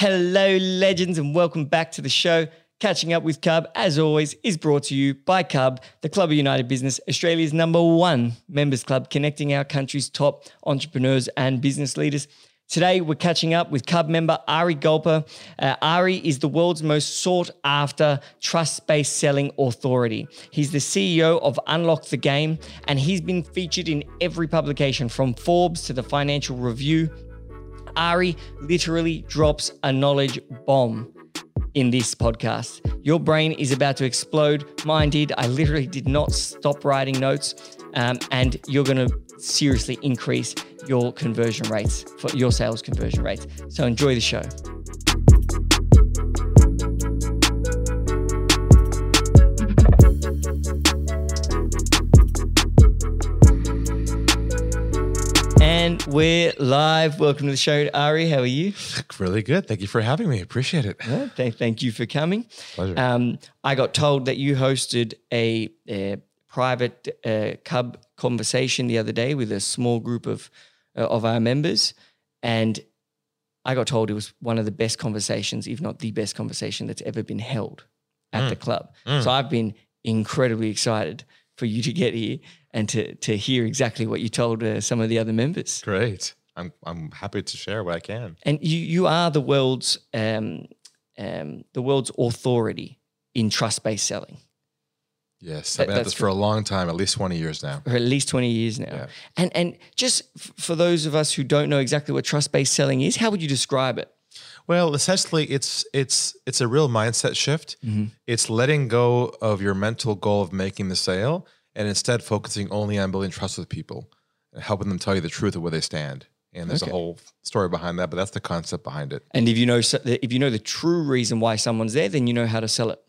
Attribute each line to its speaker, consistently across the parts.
Speaker 1: Hello, legends, and welcome back to the show. Catching up with Cub, as always, is brought to you by Cub, the Club of United Business, Australia's number one members club, connecting our country's top entrepreneurs and business leaders. Today, we're catching up with Cub member Ari Galper. Uh, Ari is the world's most sought after trust based selling authority. He's the CEO of Unlock the Game, and he's been featured in every publication from Forbes to the Financial Review. Ari literally drops a knowledge bomb in this podcast. Your brain is about to explode. Mine did. I literally did not stop writing notes, um, and you're going to seriously increase your conversion rates for your sales conversion rates. So enjoy the show. And we're live. Welcome to the show, Ari. How are you?
Speaker 2: Really good. Thank you for having me. Appreciate it.
Speaker 1: Yeah, th- thank you for coming.
Speaker 2: Pleasure.
Speaker 1: Um, I got told that you hosted a, a private uh, Cub conversation the other day with a small group of uh, of our members, and I got told it was one of the best conversations, if not the best conversation that's ever been held at the club. So I've been incredibly excited for you to get here and to to hear exactly what you told uh, some of the other members.
Speaker 2: Great. I'm I'm happy to share what I can.
Speaker 1: And you you are the world's um, um, the world's authority in trust based selling.
Speaker 2: Yes, I've been at this for a long time, at least 20 years now.
Speaker 1: for at least 20 years now.
Speaker 2: Yeah.
Speaker 1: And and just f- for those of us who don't know exactly what trust-based selling is, how would you describe it?
Speaker 2: Well, essentially, it's it's it's a real mindset shift.
Speaker 1: Mm-hmm.
Speaker 2: It's letting go of your mental goal of making the sale and instead focusing only on building trust with people and helping them tell you the truth of where they stand. And there's
Speaker 1: Okay.
Speaker 2: a whole story behind that, but that's the concept behind it.
Speaker 1: And if you know if you know the true reason why someone's there, then you know how to sell it.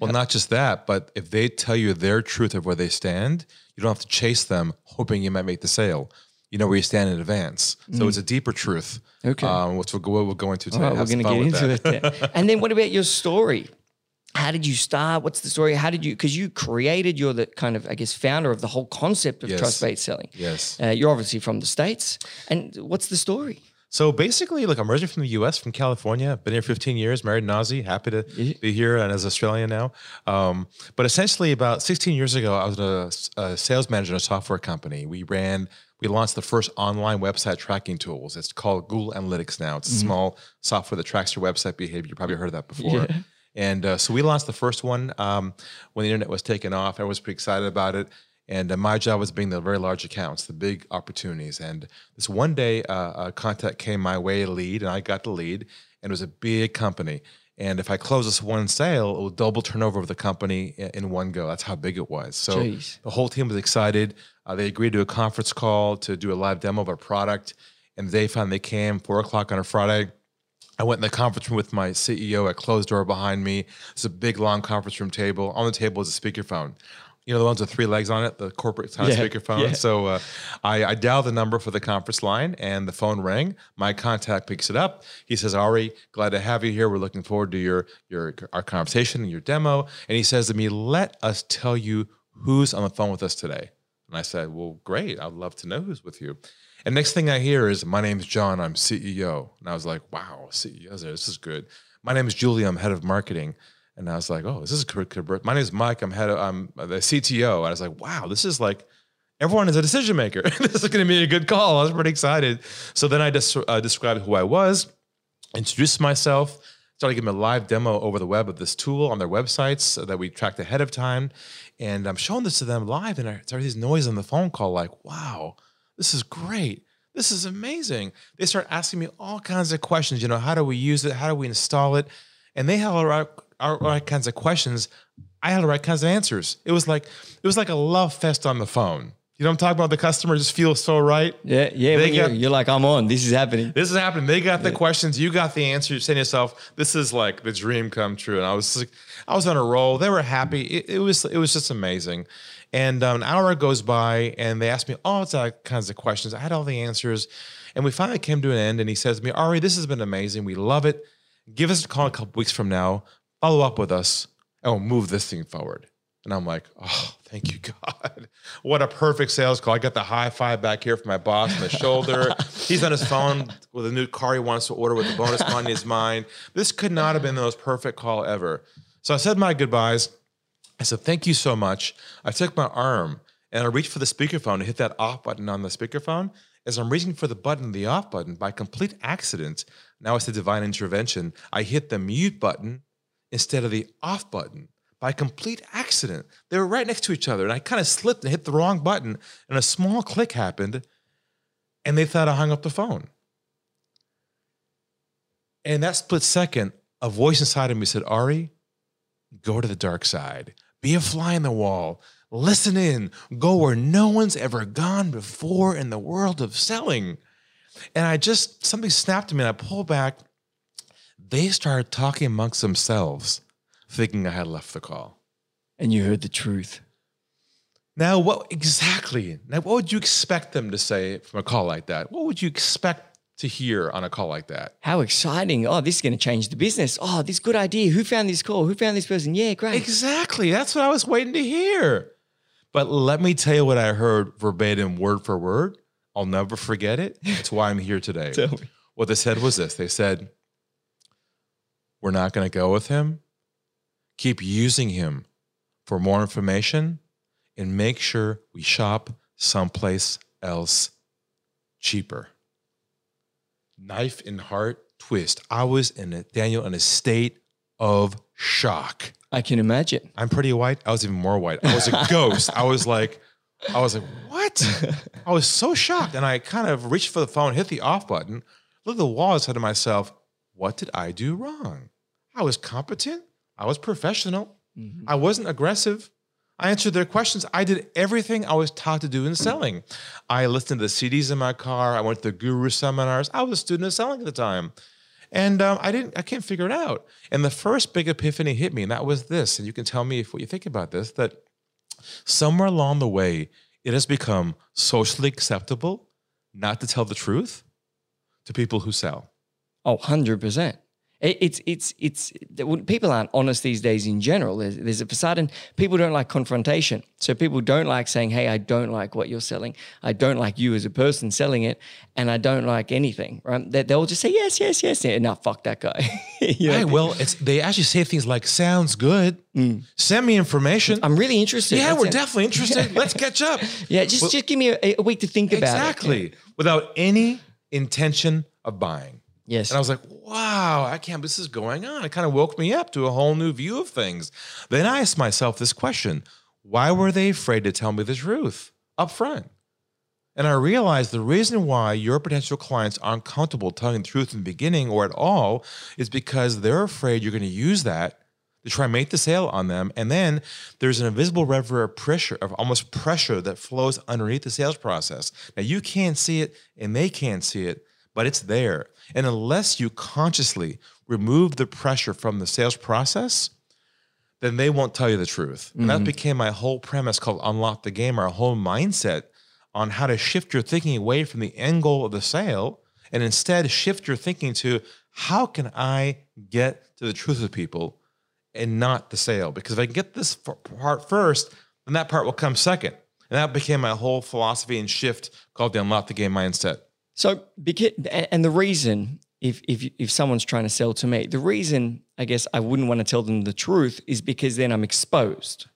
Speaker 2: Well, not just that, but if they tell you their truth of where they stand, you don't have to chase them hoping you might make the sale. You know where you stand in advance. So it's a deeper truth.
Speaker 1: Mm. Okay.
Speaker 2: Um, which we'll go, we'll go into today.
Speaker 1: All right, we're going to
Speaker 2: fun
Speaker 1: get into
Speaker 2: that.
Speaker 1: it. there. and then what about your story? How did you start? What's the story? How did you? Because you created, you're the kind of, I guess, founder of the whole concept of
Speaker 2: Yes.
Speaker 1: trust-based selling.
Speaker 2: Yes.
Speaker 1: Uh, you're obviously from the states, and what's the story?
Speaker 2: So basically, look, I'm originally from the U.S., from California. Been here 15 years, married Nazi. Happy to be here and as Australian now. Um, but essentially, about 16 years ago, I was a, a sales manager in a software company. We ran, we launched the first online website tracking tools. It's called Google Analytics now. It's a small software that tracks your website behavior. You probably heard of that before. And uh, so we launched the first one um, when the internet was taking off. I was pretty excited about it. And uh, my job was being the very large accounts, the big opportunities. And this one day, uh, a contact came my way, a lead, and I got the lead. And it was a big company. And if I close this one sale, it will double turnover of the company in one go. That's how big it was. So
Speaker 1: Jeez.
Speaker 2: the whole team was excited. Uh, they agreed to a conference call to do a live demo of our product. And they finally came, four o'clock on a Friday. I went in the conference room with my CEO. I closed door behind me. It's a big, long conference room table. On the table is a speakerphone. You know the ones with three legs on it, the corporate kind of
Speaker 1: Yeah,
Speaker 2: speakerphone.
Speaker 1: yeah.
Speaker 2: So uh, I, I dialed the number for the conference line, and the phone rang. My contact picks it up. He says, "Ari, glad to have you here. We're looking forward to your your our conversation and your demo." And he says to me, "Let us tell you who's on the phone with us today." And I said, "Well, great. I'd love to know who's with you." And next thing I hear is, "My name's John. I'm CEO." And I was like, "Wow, CEO's there. This is good." My name is Julie. I'm head of marketing. And I was like, "Oh, this is good." My name is Mike. I'm head of I'm the CTO. And I was like, "Wow, this is like." Everyone is a decision maker. this is going to be a good call. I was pretty excited. So then I just uh, described who I was, introduced myself, started giving a live demo over the web of this tool on their websites that we tracked ahead of time. And I'm showing this to them live, and I started these noise on the phone call, like, wow, this is great. This is amazing. They start asking me all kinds of questions. You know, how do we use it? How do we install it? And they had all right, all right kinds of questions. I had the right kinds of answers. It was like it was like a love fest on the phone. You know what I'm talking about? The customer just feels so right.
Speaker 1: Yeah, yeah.
Speaker 2: They
Speaker 1: you're, you're like, I'm on. This is happening.
Speaker 2: This is happening. They got the questions. You got the answer. You're saying to yourself, "This is like the dream come true." And I was, like, I was on a roll. They were happy. It, it was, it was just amazing. And um, an hour goes by, and they asked me all kinds of questions. I had all the answers, and we finally came to an end. And he says to me, "Ari, this has been amazing. We love it. Give us a call a couple weeks from now. Follow up with us, and we'll move this thing forward." And I'm like, "Oh, thank you, God. What a perfect sales call. I got the high five back here from my boss on the shoulder. He's on his phone with a new car he wants to order with the bonus money in his mind. This could not have been the most perfect call ever. So I said my goodbyes. I said, thank you so much. I took my arm and I reached for the speakerphone to hit that off button on the speakerphone. As I'm reaching for the button, the off button, by complete accident, now it's a divine intervention, I hit the mute button instead of the off button by complete accident. They were right next to each other, and I kind of slipped and hit the wrong button, and a small click happened, and they thought I hung up the phone. And that split second, a voice inside of me said, Ari, go to the dark side, be a fly in the wall, listen in, go where no one's ever gone before in the world of selling. And I just, something snapped to me, and I pulled back. They started talking amongst themselves thinking I had left the call.
Speaker 1: And you heard the truth.
Speaker 2: Now, what exactly? Now, what would you expect them to say from a call like that? What would you expect to hear on a call like that?
Speaker 1: How exciting. Oh, this is going to change the business. Oh, this good idea. Who found this call? Who found this person? Yeah, great.
Speaker 2: Exactly. That's what I was waiting to hear. But let me tell you what I heard verbatim, word for word. I'll never forget it. That's why I'm here today.
Speaker 1: Tell me.
Speaker 2: What they said was this they said, We're not going to go with him keep using him for more information and make sure we shop someplace else cheaper. Knife in heart twist. I was in a Daniel in a state of shock.
Speaker 1: I can imagine.
Speaker 2: I'm pretty white. I was even more white. I was a ghost. I was like, I was like, what? I was so shocked. And I kind of reached for the phone, hit the off button, looked at the wall, and said to myself, what did I do wrong? I was competent. I was professional. Mm-hmm. I wasn't aggressive. I answered their questions. I did everything I was taught to do in selling. I listened to the CDs in my car. I went to the guru seminars. I was a student of selling at the time. And um, I didn't, I can't figure it out. And the first big epiphany hit me, and that was this. And you can tell me if what you think about this, that somewhere along the way, it has become socially acceptable not to tell the truth to people who sell.
Speaker 1: Oh, 100%. It's it's it's people aren't honest these days in general. There's, there's a facade, and people don't like confrontation. So people don't like saying, "Hey, I don't like what you're selling. I don't like you as a person selling it, and I don't like anything." Right? They, will just say, "Yes, yes, yes." Yeah, no, fuck that guy.
Speaker 2: you know? Right, well, it's they actually say things like, "Sounds good. Mm. Send me information.
Speaker 1: I'm really interested."
Speaker 2: Yeah, That's we're it. definitely interested. Let's catch up.
Speaker 1: Yeah, just well, just give me a, a, week to think
Speaker 2: about
Speaker 1: exactly.
Speaker 2: it. Exactly, without any intention of buying.
Speaker 1: Yes.
Speaker 2: And I was like, wow, I can't, this is going on. It kind of woke me up to a whole new view of things. Then I asked myself this question why were they afraid to tell me the truth up front? And I realized the reason why your potential clients aren't comfortable telling the truth in the beginning or at all is because they're afraid you're going to use that to try and make the sale on them. And then there's an invisible reservoir of pressure, of almost pressure that flows underneath the sales process. Now you can't see it and they can't see it, but it's there. And unless you consciously remove the pressure from the sales process, then they won't tell you the truth. And mm-hmm. that became my whole premise called Unlock the Game, our whole mindset on how to shift your thinking away from the end goal of the sale and instead shift your thinking to how can I get to the truth of people and not the sale? Because if I can get this part first, then that part will come second. And that became my whole philosophy and shift called the Unlock the Game mindset.
Speaker 1: So, and the reason, if if if someone's trying to sell to me, the reason I guess I wouldn't want to tell them the truth is because then I'm exposed.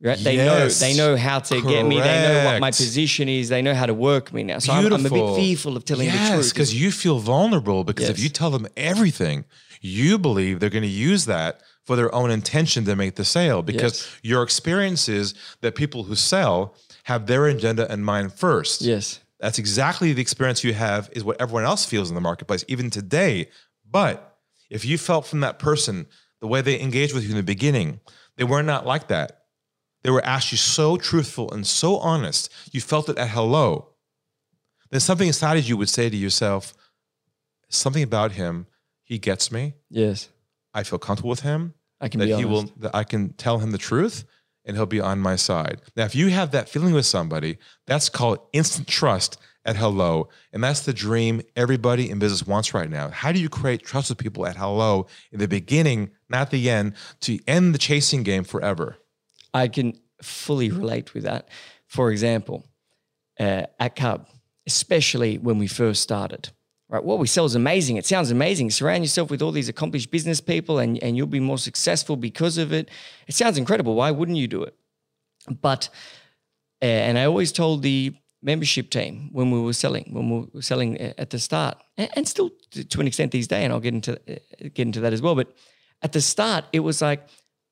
Speaker 1: Right? They yes. know they know how to Correct. get me. They know what my position is. They know how to work me now. So I'm, I'm, a bit fearful of telling yes, the truth
Speaker 2: because you feel vulnerable. Because yes. if you tell them everything, you believe they're going to use that for their own intention to make the sale. Because your experience is that people who sell have their agenda in mind first.
Speaker 1: Yes.
Speaker 2: That's exactly the experience you have, is what everyone else feels in the marketplace, even today. But if you felt from that person the way they engaged with you in the beginning, they were not like that. They were actually so truthful and so honest. You felt it at hello. Then something inside of you would say to yourself, something about him, he gets me.
Speaker 1: Yes.
Speaker 2: I feel comfortable with him.
Speaker 1: I can that he will
Speaker 2: that I can tell him the truth and he'll be on my side. Now, if you have that feeling with somebody, that's called instant trust at hello. And that's the dream everybody in business wants right now. How do you create trust with people at hello in the beginning, not the end, to end the chasing game forever?
Speaker 1: I can fully relate with that. For example, uh, at Cub, especially when we first started, right? What we sell is amazing. It sounds amazing. Surround yourself with all these accomplished business people and, and you'll be more successful because of it. It sounds incredible. Why wouldn't you do it? But, uh, and I always told the membership team when we were selling, when we were selling uh, at the start, and, still to, an extent these days, and I'll get into, uh, get into that as well. But at the start, it was like,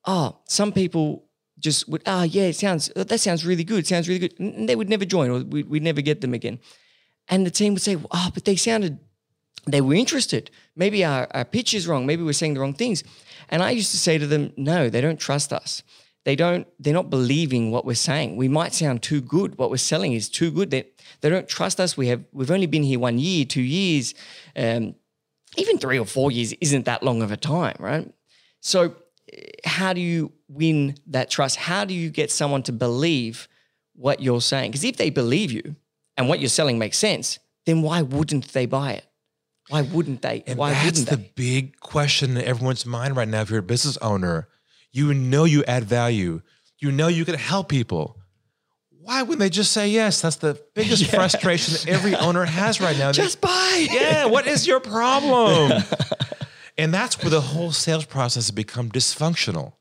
Speaker 1: oh, some people just would, oh, yeah, it sounds, that sounds really good. Sounds really good. And they would never join or we, would never get them again. And the team would say, oh, but they sounded, they were interested. Maybe our, our pitch is wrong. Maybe we're saying the wrong things. And I used to say to them, no, they don't trust us. They don't, they're not believing what we're saying. We might sound too good. What we're selling is too good. They, they don't trust us. We have, we've only been here one year, two years. Um, even three or four years isn't that long of a time, right? So how do you win that trust? How do you get someone to believe what you're saying? Because if they believe you and what you're selling makes sense, then why wouldn't they buy it? Why wouldn't they?
Speaker 2: And
Speaker 1: why
Speaker 2: that's the
Speaker 1: they?
Speaker 2: big question in everyone's mind right now. If you're a business owner, you know you add value. You know you can help people. Why wouldn't they just say yes? That's the biggest yeah. frustration that every owner has right now.
Speaker 1: Just buy.
Speaker 2: Yeah. What is your problem? And that's where the whole sales process has become dysfunctional.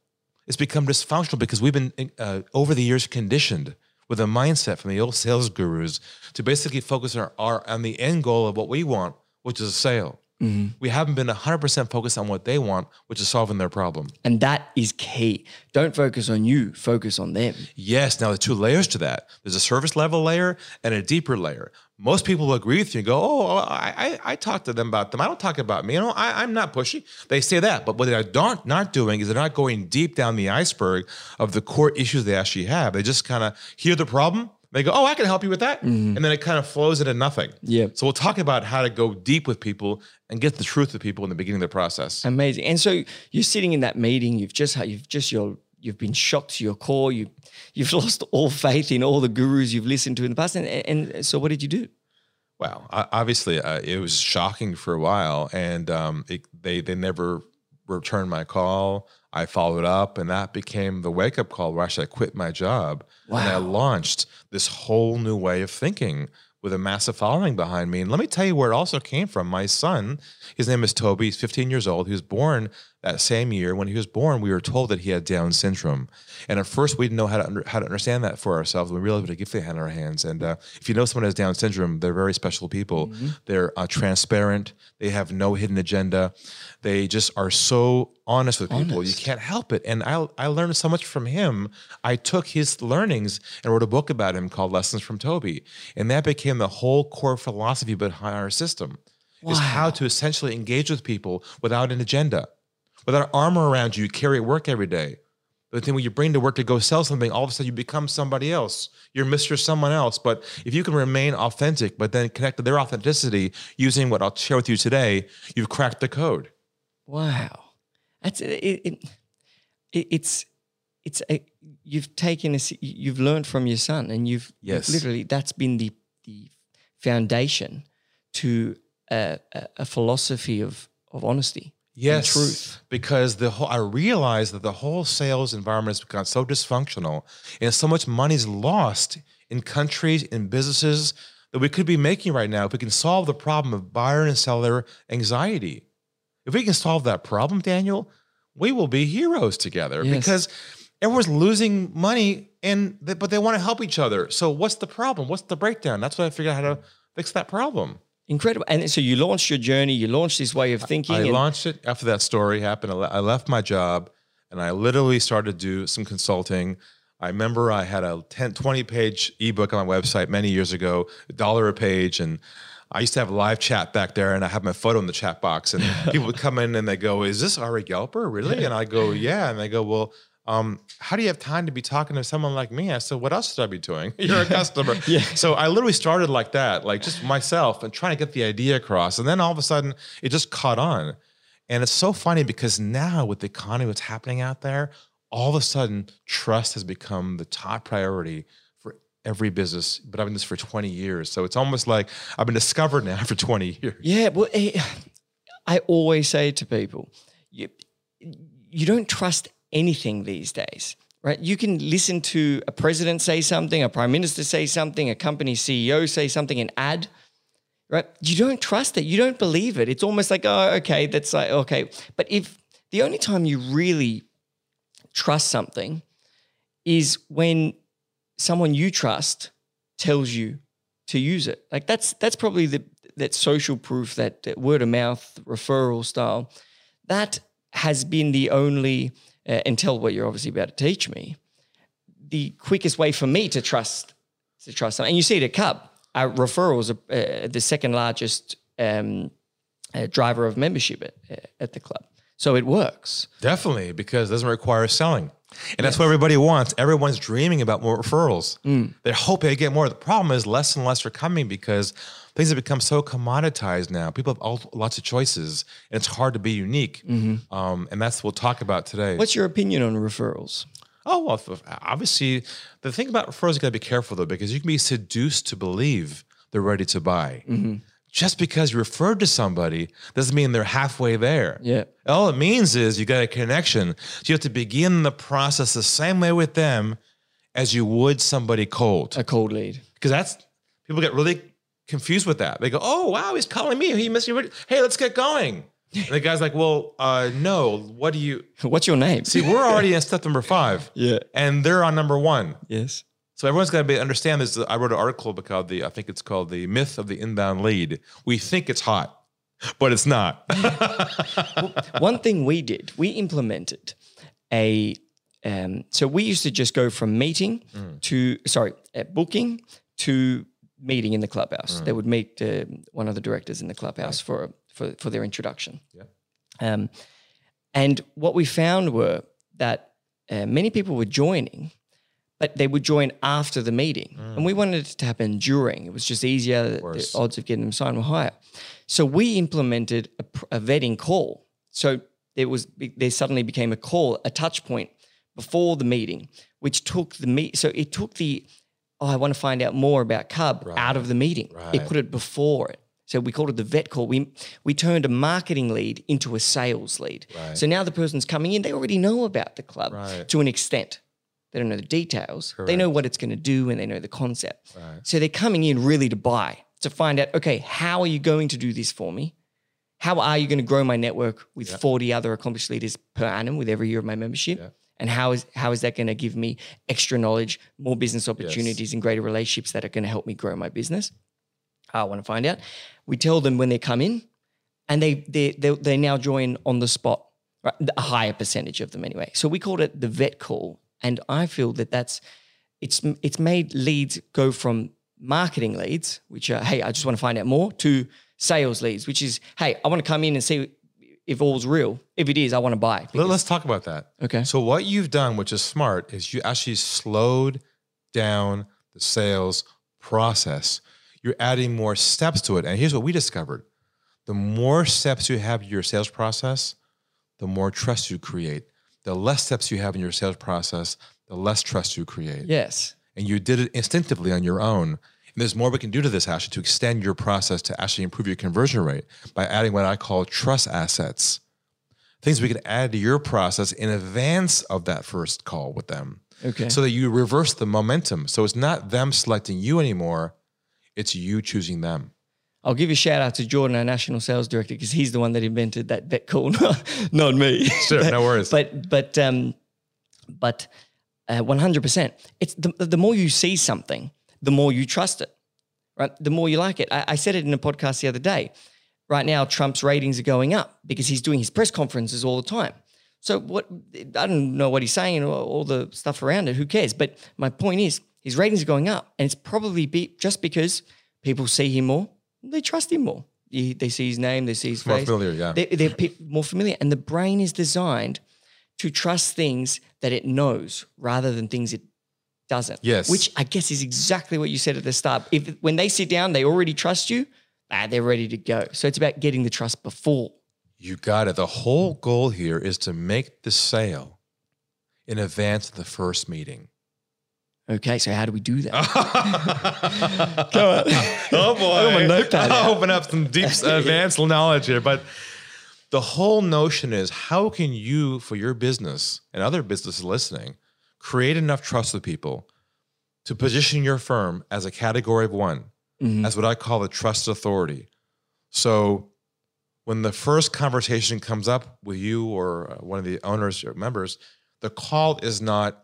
Speaker 2: It's become dysfunctional because we've been uh, over the years conditioned with a mindset from the old sales gurus to basically focus our, our on the end goal of what we want, which is a sale. Mm-hmm. We haven't been 100% focused on what they want, which is solving their problem.
Speaker 1: And that is key. Don't focus on you, focus on them.
Speaker 2: Yes. Now, there's two layers to that there's a service level layer and a deeper layer. Most people will agree with you and go, Oh, I, I, I talk to them about them. I don't talk about me. You know, I, I'm not pushy. They say that. But what they're not, not doing is they're not going deep down the iceberg of the core issues they actually have. They just kind of hear the problem they go, "Oh, I can help you with that," mm-hmm. and then it kind of flows into nothing.
Speaker 1: Yeah.
Speaker 2: So we'll talk about how to go deep with people and get the truth of people in the beginning of the process.
Speaker 1: Amazing. And so you're sitting in that meeting. You've just you've just your you've been shocked to your core. You you've lost all faith in all the gurus you've listened to in the past. And, and so what did you do?
Speaker 2: Well, obviously, uh, it was shocking for a while, and um, it, they they never returned my call. I followed up, and that became the wake up call where actually I quit my job wow. and I launched this whole new way of thinking with a massive following behind me. And let me tell you where it also came from. My son, his name is Toby, he's 15 years old. He was born that same year. When he was born, we were told that he had Down syndrome. And at first, we didn't know how to, under, how to understand that for ourselves. We realized what a gift they had in our hands. And uh, if you know someone has Down syndrome, they're very special people. Mm-hmm. They're uh, transparent, they have no hidden agenda. They just are so honest with people. Honest. You can't help it. And I, I learned so much from him. I took his learnings and wrote a book about him called Lessons from Toby. And that became the whole core philosophy behind our system. Wow. Is how to essentially engage with people without an agenda, without armor around you. You carry at work every day. But then when you bring to work to go sell something, all of a sudden you become somebody else. You're Mr. Someone else. But if you can remain authentic, but then connect to their authenticity using what I'll share with you today, you've cracked the code.
Speaker 1: Wow, that's it. it, it it's it's a, you've taken a, you've learned from your son, and you've
Speaker 2: yes.
Speaker 1: literally that's been the the foundation to a, a, a philosophy of of honesty.
Speaker 2: Yes,
Speaker 1: truth.
Speaker 2: Because the whole I realized that the whole sales environment has become so dysfunctional, and so much money is lost in countries, in businesses that we could be making right now if we can solve the problem of buyer and seller anxiety. If we can solve that problem, Daniel, we will be heroes together yes. because everyone's losing money and they, but they want to help each other. So what's the problem? What's the breakdown? That's what I figured out how to fix that problem.
Speaker 1: Incredible. And so you launched your journey, you launched this way of thinking.
Speaker 2: I, I launched it after that story happened. I left my job and I literally started to do some consulting. I remember I had a 10, 20 page ebook on my website many years ago, a dollar a page. And I used to have a live chat back there, and I have my photo in the chat box, and people would come in and they go, "Is this Ari Galper, really?" And I go, "Yeah," and they go, "Well." Um, how do you have time to be talking to someone like me? I said, what else should I be doing? You're a customer.
Speaker 1: yeah.
Speaker 2: So I literally started like that, like just myself and trying to get the idea across. And then all of a sudden it just caught on. And it's so funny because now with the economy, what's happening out there, all of a sudden trust has become the top priority for every business, but I've been this for 20 years. So it's almost like I've been discovered now for 20 years.
Speaker 1: Yeah. Well, eh, I always say to people, you, you don't trust anything these days. right? You can listen to a president say something, a prime minister say something, a company CEO say something, an ad, right? You don't trust it. You don't believe it. It's almost like, oh, okay, that's like, okay. But if the only time you really trust something is when someone you trust tells you to use it. Like that's that's probably the that social proof, that, that word of mouth referral style. That has been the only uh, until what you're obviously about to teach me, the quickest way for me to trust to trust them. And you see it at Cub. Our referrals are uh, the second largest um, uh, driver of membership at, at the club. So it works.
Speaker 2: Definitely, because it doesn't require selling. And that's what everybody wants. Everyone's dreaming about more referrals.
Speaker 1: Mm.
Speaker 2: They're hoping to get more. The problem is less and less are coming because things have become so commoditized now. People have all, lots of choices, and it's hard to be unique.
Speaker 1: Mm-hmm.
Speaker 2: Um, and that's what we'll talk about today.
Speaker 1: What's your opinion on referrals?
Speaker 2: Oh well, obviously, the thing about referrals you got to be careful though, because you can be seduced to believe they're ready to buy.
Speaker 1: Mm-hmm.
Speaker 2: Just because you referred to somebody doesn't mean they're halfway there.
Speaker 1: Yeah.
Speaker 2: All it means is you got a connection. So you have to begin the process the same way with them as you would somebody cold.
Speaker 1: A cold lead.
Speaker 2: Because that's people get really confused with that. They go, "Oh wow, he's calling me. He missed you. Hey, let's get going." And the guy's like, "Well, uh, no. What do you?
Speaker 1: What's your name?"
Speaker 2: See, we're already in step number five.
Speaker 1: Yeah.
Speaker 2: and they're on number one.
Speaker 1: Yes.
Speaker 2: So everyone's got to be understand this. I wrote an article called the I think it's called the myth of the inbound lead. We think it's hot, but it's not.
Speaker 1: One thing we did, we implemented a. Um, so we used to just go from meeting to sorry, uh, booking to meeting in the clubhouse. They would meet uh, one of the directors in the clubhouse for for for their introduction.
Speaker 2: Yeah.
Speaker 1: Um, and what we found were that uh, many people were joining, but they would join after the meeting, and we mm. wanted it to happen during. It was just easier. The odds of getting them signed were higher. So we implemented a, a vetting call. So there was there suddenly became a call, a touch point before the meeting, which took the meet. So it took the oh, I want to find out more about Cub out of the meeting. It
Speaker 2: Right.
Speaker 1: put it before it. So we called it the vet call. We we turned a marketing lead into a sales lead.
Speaker 2: Right.
Speaker 1: So now the person's coming in, they already know about the club
Speaker 2: Right.
Speaker 1: to an extent. They don't know the details. They know what it's going to do and they know the concept.
Speaker 2: Right.
Speaker 1: So they're coming in really to buy, to find out, okay, how are you going to do this for me? How are you going to grow my network with 40 other accomplished leaders per annum with every year of my membership?
Speaker 2: Yeah.
Speaker 1: And how is how is that going to give me extra knowledge, more business opportunities, and greater relationships that are going to help me grow my business? I want to find out. We tell them when they come in, and they they they, they now join on the spot, right? a higher percentage of them anyway. So we called it the vet call, and I feel that that's it's it's made leads go from marketing leads, which are hey, I just want to find out more, to sales leads, which is hey, I want to come in and see if all's real. If it is, I want to buy.
Speaker 2: Let, us talk about that.
Speaker 1: Okay.
Speaker 2: So what you've done, which is smart, is you actually slowed down the sales process. You're adding more steps to it. And here's what we discovered. The more steps you have in your sales process, the more trust you create. The less steps you have in your sales process, the less trust you create.
Speaker 1: Yes.
Speaker 2: And you did it instinctively on your own. And there's more we can do to this, actually, to extend your process to actually improve your conversion rate by adding what I call trust assets things we can add to your process in advance of that first call with them
Speaker 1: Okay.
Speaker 2: so that you reverse the momentum. So it's not them selecting you anymore, it's you choosing them.
Speaker 1: I'll give a shout out to Jordan, our national sales director, because he's the one that invented that vet call, not me.
Speaker 2: Sure, no worries.
Speaker 1: But but um, but one hundred percent. It's the the more you see something, the more you trust it, right? The more you like it. I, I said it in a podcast the other day. Right now, Trump's ratings are going up because he's doing his press conferences all the time. So what? I don't know what he's saying or all, all the stuff around it. Who cares? But my point is, his ratings are going up, and it's probably be, just because people see him more, they trust him more. They they see his name, they see his
Speaker 2: More
Speaker 1: face.
Speaker 2: familiar, yeah.
Speaker 1: They, they're more familiar, and the brain is designed to trust things that it knows rather than things it doesn't.
Speaker 2: Yes.
Speaker 1: Which I guess is exactly what you said at the start. If when they sit down, they already trust you, ah, they're ready to go. So it's about getting the trust before.
Speaker 2: You got it. The whole goal here is to make the sale in advance of the first meeting.
Speaker 1: Okay, so how do we do that?
Speaker 2: oh boy.
Speaker 1: I got my notepad.
Speaker 2: I'll open up some deep advanced knowledge here. But the whole notion is how can you, for your business and other businesses listening, create enough trust with people to position your firm as a category of one, as what I call a trust authority. So when the first conversation comes up with you or uh, one of the owners or members, the call is not,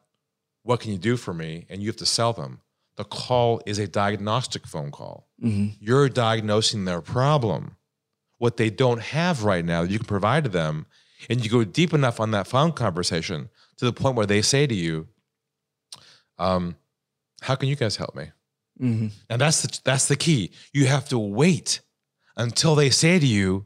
Speaker 2: what can you do for me? And you have to sell them. The call is a diagnostic phone call. You're diagnosing their problem, what they don't have right now that you can provide to them. And you go deep enough on that phone conversation to the point where they say to you, um, how can you guys help me? And that's the, that's the key. You have to wait until they say to you,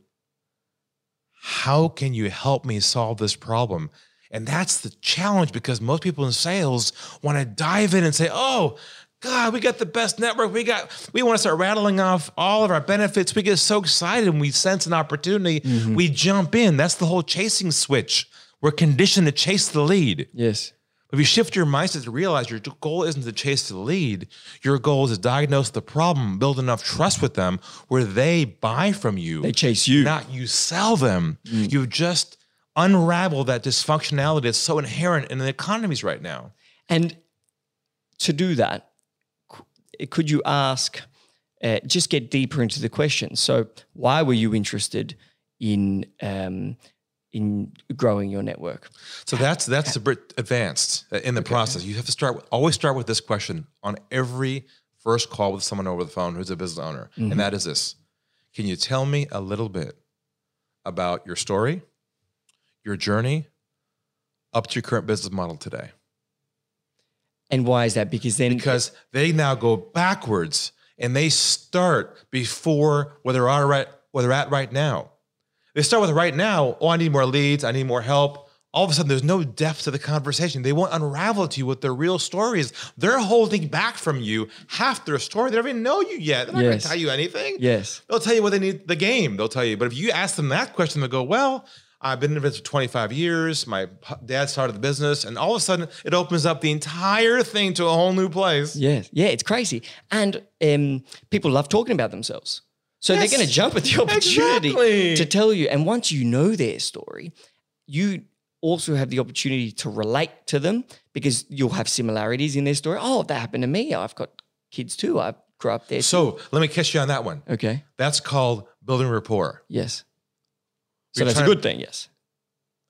Speaker 2: how can you help me solve this problem? And that's the challenge because most people in sales want to dive in and say, oh, God, we got the best network. We got, we want to start rattling off all of our benefits. We get so excited and we sense an opportunity. Mm-hmm. We jump in. That's the whole chasing switch. We're conditioned to chase the lead.
Speaker 1: Yes.
Speaker 2: But if you shift your mindset to realize your goal isn't to chase the lead, your goal is to diagnose the problem, build enough trust with them where they buy from you.
Speaker 1: They chase you.
Speaker 2: not you sell them. Mm. You've just unraveled that dysfunctionality that's so inherent in the economies right now.
Speaker 1: And to do that, could you ask, uh, just get deeper into the question? So, why were you interested in um, in growing your network?
Speaker 2: So that's that's a bit advanced uh, in the process. You have to start with, always start with this question on every first call with someone over the phone who's a business owner, and that is this: Can you tell me a little bit about your story, your journey, up to your current business model today?
Speaker 1: And why is that? Because then,
Speaker 2: Because they now go backwards and they start before where they're at right where they're at right now. They start with right now. Oh, I need more leads. I need more help. All of a sudden, there's no depth to the conversation. They won't unravel to you what their real story is. They're holding back from you half their story. They don't even know you yet. They're not going to tell you anything.
Speaker 1: yes,
Speaker 2: They'll tell you what they need the game. They'll tell you. But if you ask them that question, they'll go, Well, I've been in business for 25 years. My dad started the business. And all of a sudden, it opens up the entire thing to a whole new place.
Speaker 1: yes, yeah, it's crazy. And um, people love talking about themselves. So
Speaker 2: Yes.
Speaker 1: they're going to jump at the opportunity
Speaker 2: Exactly.
Speaker 1: to tell you. And once you know their story, you also have the opportunity to relate to them because you'll have similarities in their story. Oh, that happened to me. I've got kids too. I grew up there.
Speaker 2: So let me catch you on that one.
Speaker 1: okay.
Speaker 2: That's called building rapport.
Speaker 1: Yes. So that's a good thing. Yes.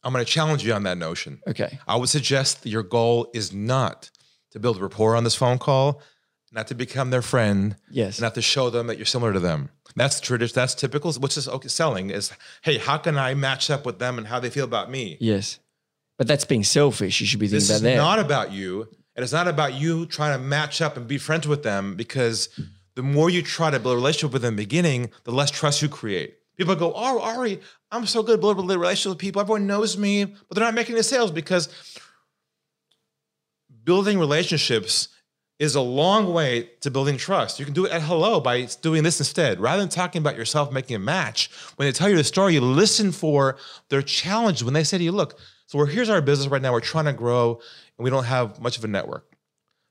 Speaker 2: I'm going to challenge you on that notion.
Speaker 1: Okay.
Speaker 2: I would suggest that your goal is not to build rapport on this phone call, not to become their friend,
Speaker 1: Yes.
Speaker 2: not to show them that you're similar to them. That's tradition. That's typical. What's this okay, selling is, hey, how can I match up with them and how they feel about me?
Speaker 1: yes. But that's being selfish. You should be thinking
Speaker 2: This
Speaker 1: about
Speaker 2: is
Speaker 1: that.
Speaker 2: not about you, and it's not about you trying to match up and be friends with them because the more you try to build a relationship with them in the beginning, the less trust you create. People go, oh, Ari, I'm so good at building relationships with people. Everyone knows me, but they're not making the sales because building relationships is a long way to building trust. You can do it at hello by doing this instead. Rather than talking about yourself making a match, when they tell you the story, you listen for their challenge when they say to you, look, so we're, here's our business right now. We're trying to grow and we don't have much of a network.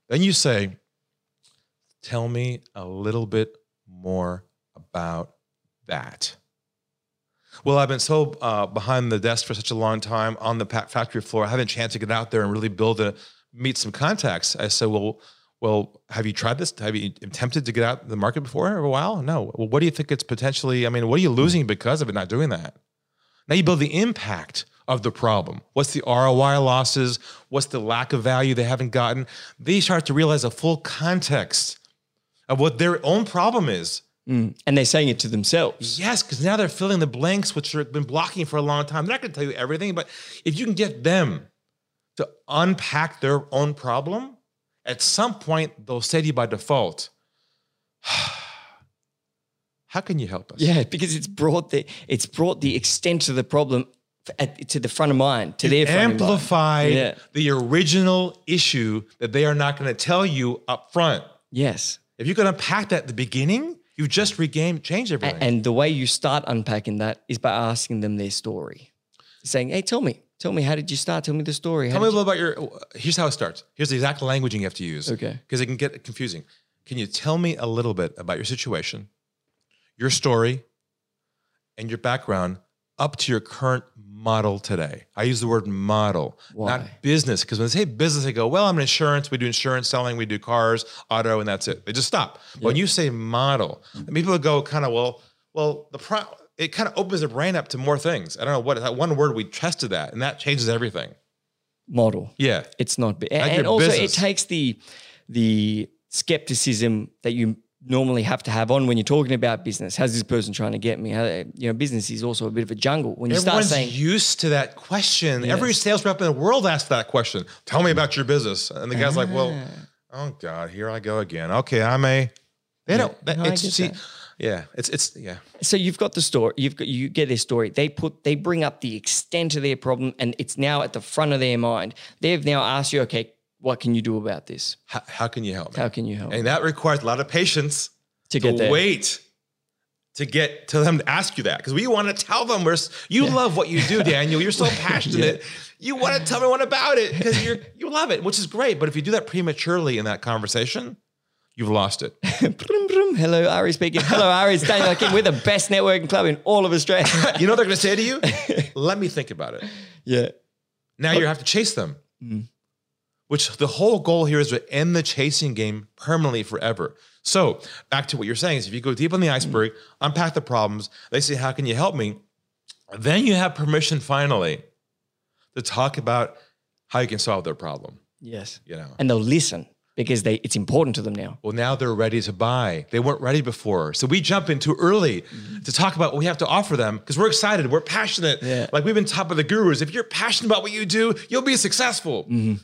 Speaker 2: Then you say, tell me a little bit more about that. Well, I've been so uh, behind the desk for such a long time on the factory floor. I haven't a chance to get out there and really build a meet some contacts. I said, well, well, have you tried this? Have you attempted to get out the market before for a while? No. Well, what do you think it's potentially? I mean, what are you losing because of it not doing that? Now you build the impact of the problem. What's the ROI losses? What's the lack of value they haven't gotten? They start to realize a full context of what their own problem is.
Speaker 1: Mm. And they're saying it to themselves.
Speaker 2: Yes, because now they're filling the blanks, which have been blocking for a long time. They're not going to tell you everything, but if you can get them to unpack their own problem, at some point they'll say to you by default, "How can you help us?"
Speaker 1: Yeah, because it's brought the it's brought the extent of the problem at, to the front of mind, to their front
Speaker 2: amplified
Speaker 1: Yeah.
Speaker 2: the original issue that they are not going to tell you up front.
Speaker 1: Yes.
Speaker 2: If you can unpack that at the beginning, you've just regained, changed everything.
Speaker 1: And the way you start unpacking that is by asking them their story. Saying, hey, tell me, tell me, how did you start? Tell me the story. How
Speaker 2: Tell me a
Speaker 1: did you-"
Speaker 2: little about your. Here's how it starts. Here's the exact languaging you have to use.
Speaker 1: Okay.
Speaker 2: Because it can get confusing. Can you tell me a little bit about your situation, your story, and your background up to your current model today. I use the word model,
Speaker 1: Why?
Speaker 2: not business. Because when they say business, they go, well, I'm an insurance. We do insurance selling. We do cars, auto, and that's it. They just stop. When you say model, mm. and people go kind of, well, well, the pro, it kind of opens the brain up to more things. I don't know what that one word we tested that, and that changes everything.
Speaker 1: Model.
Speaker 2: Yeah.
Speaker 1: It's not,
Speaker 2: Like
Speaker 1: and
Speaker 2: your
Speaker 1: also
Speaker 2: business.
Speaker 1: it takes the the skepticism that you normally have to have on when you're talking about business. How's this person trying to get me? How, you know, business is also a bit of a jungle. When you
Speaker 2: Everyone's
Speaker 1: start saying,
Speaker 2: used to that question. Every sales rep in the world asks that question. Tell me about your business. And the guy's like, well, ah. oh God, here I go again. Okay, I'm a. They don't. that-
Speaker 1: no,
Speaker 2: it's see,
Speaker 1: that.
Speaker 2: yeah. It's it's yeah.
Speaker 1: so you've got the story, you've got you get their story. They put they bring up the extent of their problem, and it's now at the front of their mind. They've now asked you, okay, what can you do about this?
Speaker 2: How, how can you help me?
Speaker 1: How can you help
Speaker 2: And that requires a lot of patience
Speaker 1: to
Speaker 2: to
Speaker 1: get there?
Speaker 2: wait to get to them to ask you that because we want to tell them we're you love what you do, Daniel. You're so passionate. You want to tell everyone about it because you're you love it, which is great. But if you do that prematurely in that conversation, you've lost it.
Speaker 1: Brum, brum. Hello, Ari speaking. Hello, Ari. It's Daniel Akin. We're the best networking club in all of Australia.
Speaker 2: You know what they're going to say to you? Let me think about it.
Speaker 1: yeah.
Speaker 2: Now you oh. have to chase them. Mm. Which the whole goal here is to end the chasing game permanently forever. So back to what you're saying is if you go deep on the iceberg, unpack the problems, they say, How can you help me? Then you have permission finally to talk about how you can solve their problem.
Speaker 1: Yes.
Speaker 2: You know.
Speaker 1: And they'll listen because they it's important to them now.
Speaker 2: Well, now they're ready to buy. They weren't ready before. So we jump in too early mm-hmm. to talk about what we have to offer them because we're excited, we're passionate.
Speaker 1: Yeah.
Speaker 2: Like we've been taught by the gurus. If you're passionate about what you do, you'll be successful. Mm-hmm.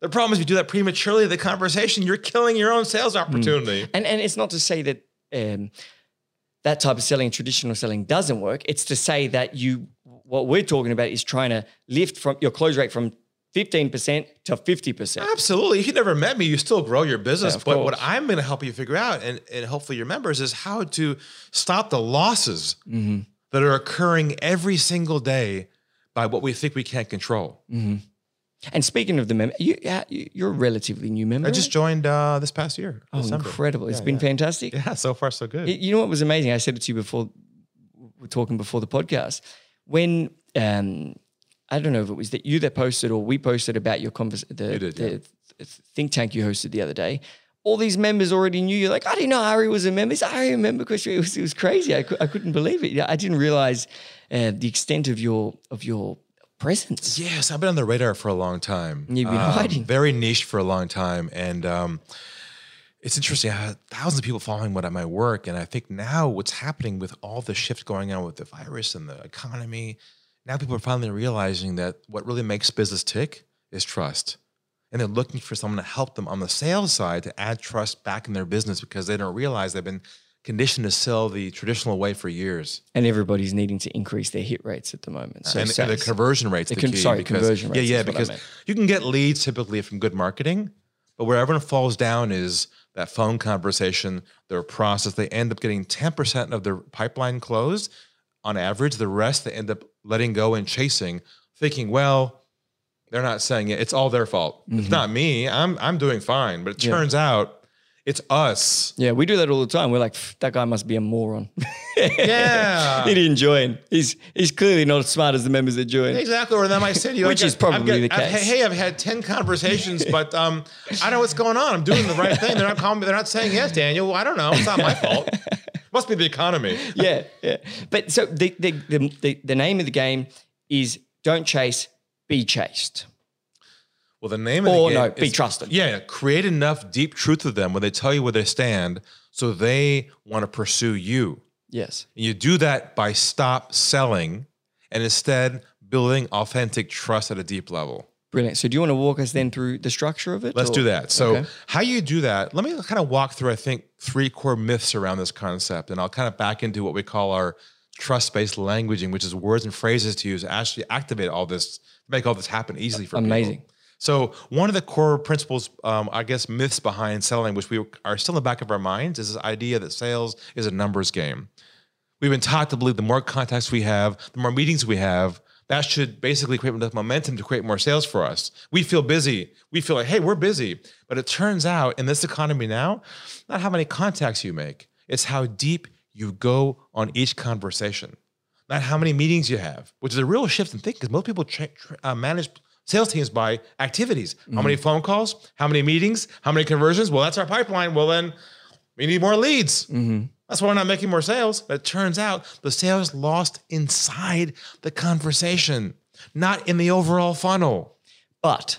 Speaker 2: The problem is, if you do that prematurely the conversation, you're killing your own sales opportunity.
Speaker 1: And and it's not to say that um, that type of selling, traditional selling, doesn't work. It's to say that you what we're talking about is trying to lift from your close rate from fifteen percent to fifty percent.
Speaker 2: Absolutely. If you never met me, you still grow your business.
Speaker 1: Yeah,
Speaker 2: but what. I'm going to help you figure out, and, and hopefully your members, is how to stop the losses
Speaker 1: Mm-hmm.
Speaker 2: that are occurring every single day by what we think we can't control.
Speaker 1: And speaking of the member, you, yeah, you- you're a relatively new member.
Speaker 2: I just joined uh, this past year.
Speaker 1: oh,
Speaker 2: December.
Speaker 1: incredible! It's
Speaker 2: Yeah,
Speaker 1: been
Speaker 2: yeah.
Speaker 1: fantastic.
Speaker 2: Yeah, so far so good.
Speaker 1: You know what was amazing? I said it to you before we're talking before the podcast. When um, I don't know if it was that you that posted or we posted about your convers the,
Speaker 2: You did,
Speaker 1: the
Speaker 2: yeah.
Speaker 1: think tank you hosted the other day. All these members already knew you. Like I didn't know Ari was a member. He's, Ari a member because it was, it was crazy. I, cou- I couldn't believe it. Yeah, I didn't realize uh, the extent of your of your presence.
Speaker 2: Yes, I've been on the radar for a long time.
Speaker 1: You've been
Speaker 2: Um,
Speaker 1: hiding.
Speaker 2: Very niche for a long time. And um, it's interesting. I had thousands of people following what I my work. And I think now what's happening with all the shift going on with the virus and the economy, now people are finally realizing that what really makes business tick is trust. And they're looking for someone to help them on the sales side to add trust back in their business because they don't realize they've been conditioned to sell the traditional way for years.
Speaker 1: And everybody's needing to increase their hit rates at the moment. So
Speaker 2: and, and the conversion rates.
Speaker 1: The
Speaker 2: The
Speaker 1: con-
Speaker 2: key
Speaker 1: sorry,
Speaker 2: because,
Speaker 1: conversion rates
Speaker 2: Yeah, yeah, because you can get leads typically from good marketing, but where everyone falls down is that phone conversation, their process. They end up getting ten percent of their pipeline closed on average. The rest they end up letting go and chasing, thinking, well, they're not saying it. It's all their fault. It's not me. I'm I'm doing fine. But it
Speaker 1: Mm-hmm. Yeah.
Speaker 2: turns out it's us.
Speaker 1: Yeah, we do that all the time. We're like, that guy must be a moron.
Speaker 2: Yeah.
Speaker 1: he didn't join. He's he's clearly not as smart as the members that joined.
Speaker 2: Exactly, or they might say to you,
Speaker 1: Which
Speaker 2: I've
Speaker 1: is probably
Speaker 2: got-
Speaker 1: the
Speaker 2: I've-
Speaker 1: case.
Speaker 2: hey, I've had ten conversations, but um, I know what's going on. I'm doing the right thing. They're not calling me. They're not saying yes, Daniel. I don't know. It's not my fault. Must be the economy.
Speaker 1: yeah, yeah. But so the the, the the the name of the game is don't chase, be chased.
Speaker 2: Well, the name of
Speaker 1: Or
Speaker 2: the game
Speaker 1: no, be
Speaker 2: is-
Speaker 1: trusted.
Speaker 2: Yeah, create enough deep truth with them when they tell you where they stand, so they want to pursue you.
Speaker 1: Yes.
Speaker 2: And you do that by stop selling and instead building authentic trust at a deep level.
Speaker 1: Brilliant. So do you want to walk us then through the structure of it?
Speaker 2: Let's
Speaker 1: or-
Speaker 2: do that. So,
Speaker 1: Okay.
Speaker 2: how you do that? Let me kind of walk through. I think three core myths around this concept, and I'll kind of back into what we call our trust-based languaging, which is words and phrases to use to actually activate all this, make all this happen easily for
Speaker 1: Amazing.
Speaker 2: people. So, one of the core principles, um, I guess, myths behind selling, which we are still in the back of our minds, is this idea that sales is a numbers game. We've been taught to believe the more contacts we have, the more meetings we have, that should basically create enough momentum to create more sales for us. We feel busy. We feel like, hey, we're busy. But it turns out in this economy now, not how many contacts you make, it's how deep you go on each conversation. not how many meetings you have, which is a real shift in thinking because most people tra- tra- uh, manage sales teams by activities. How mm-hmm. many phone calls? How many meetings? How many conversions? Well, that's our pipeline. Well, then we need more leads. Mm-hmm. That's why we're not making more sales. But it turns out the sales lost inside the conversation, not in the overall funnel.
Speaker 1: But,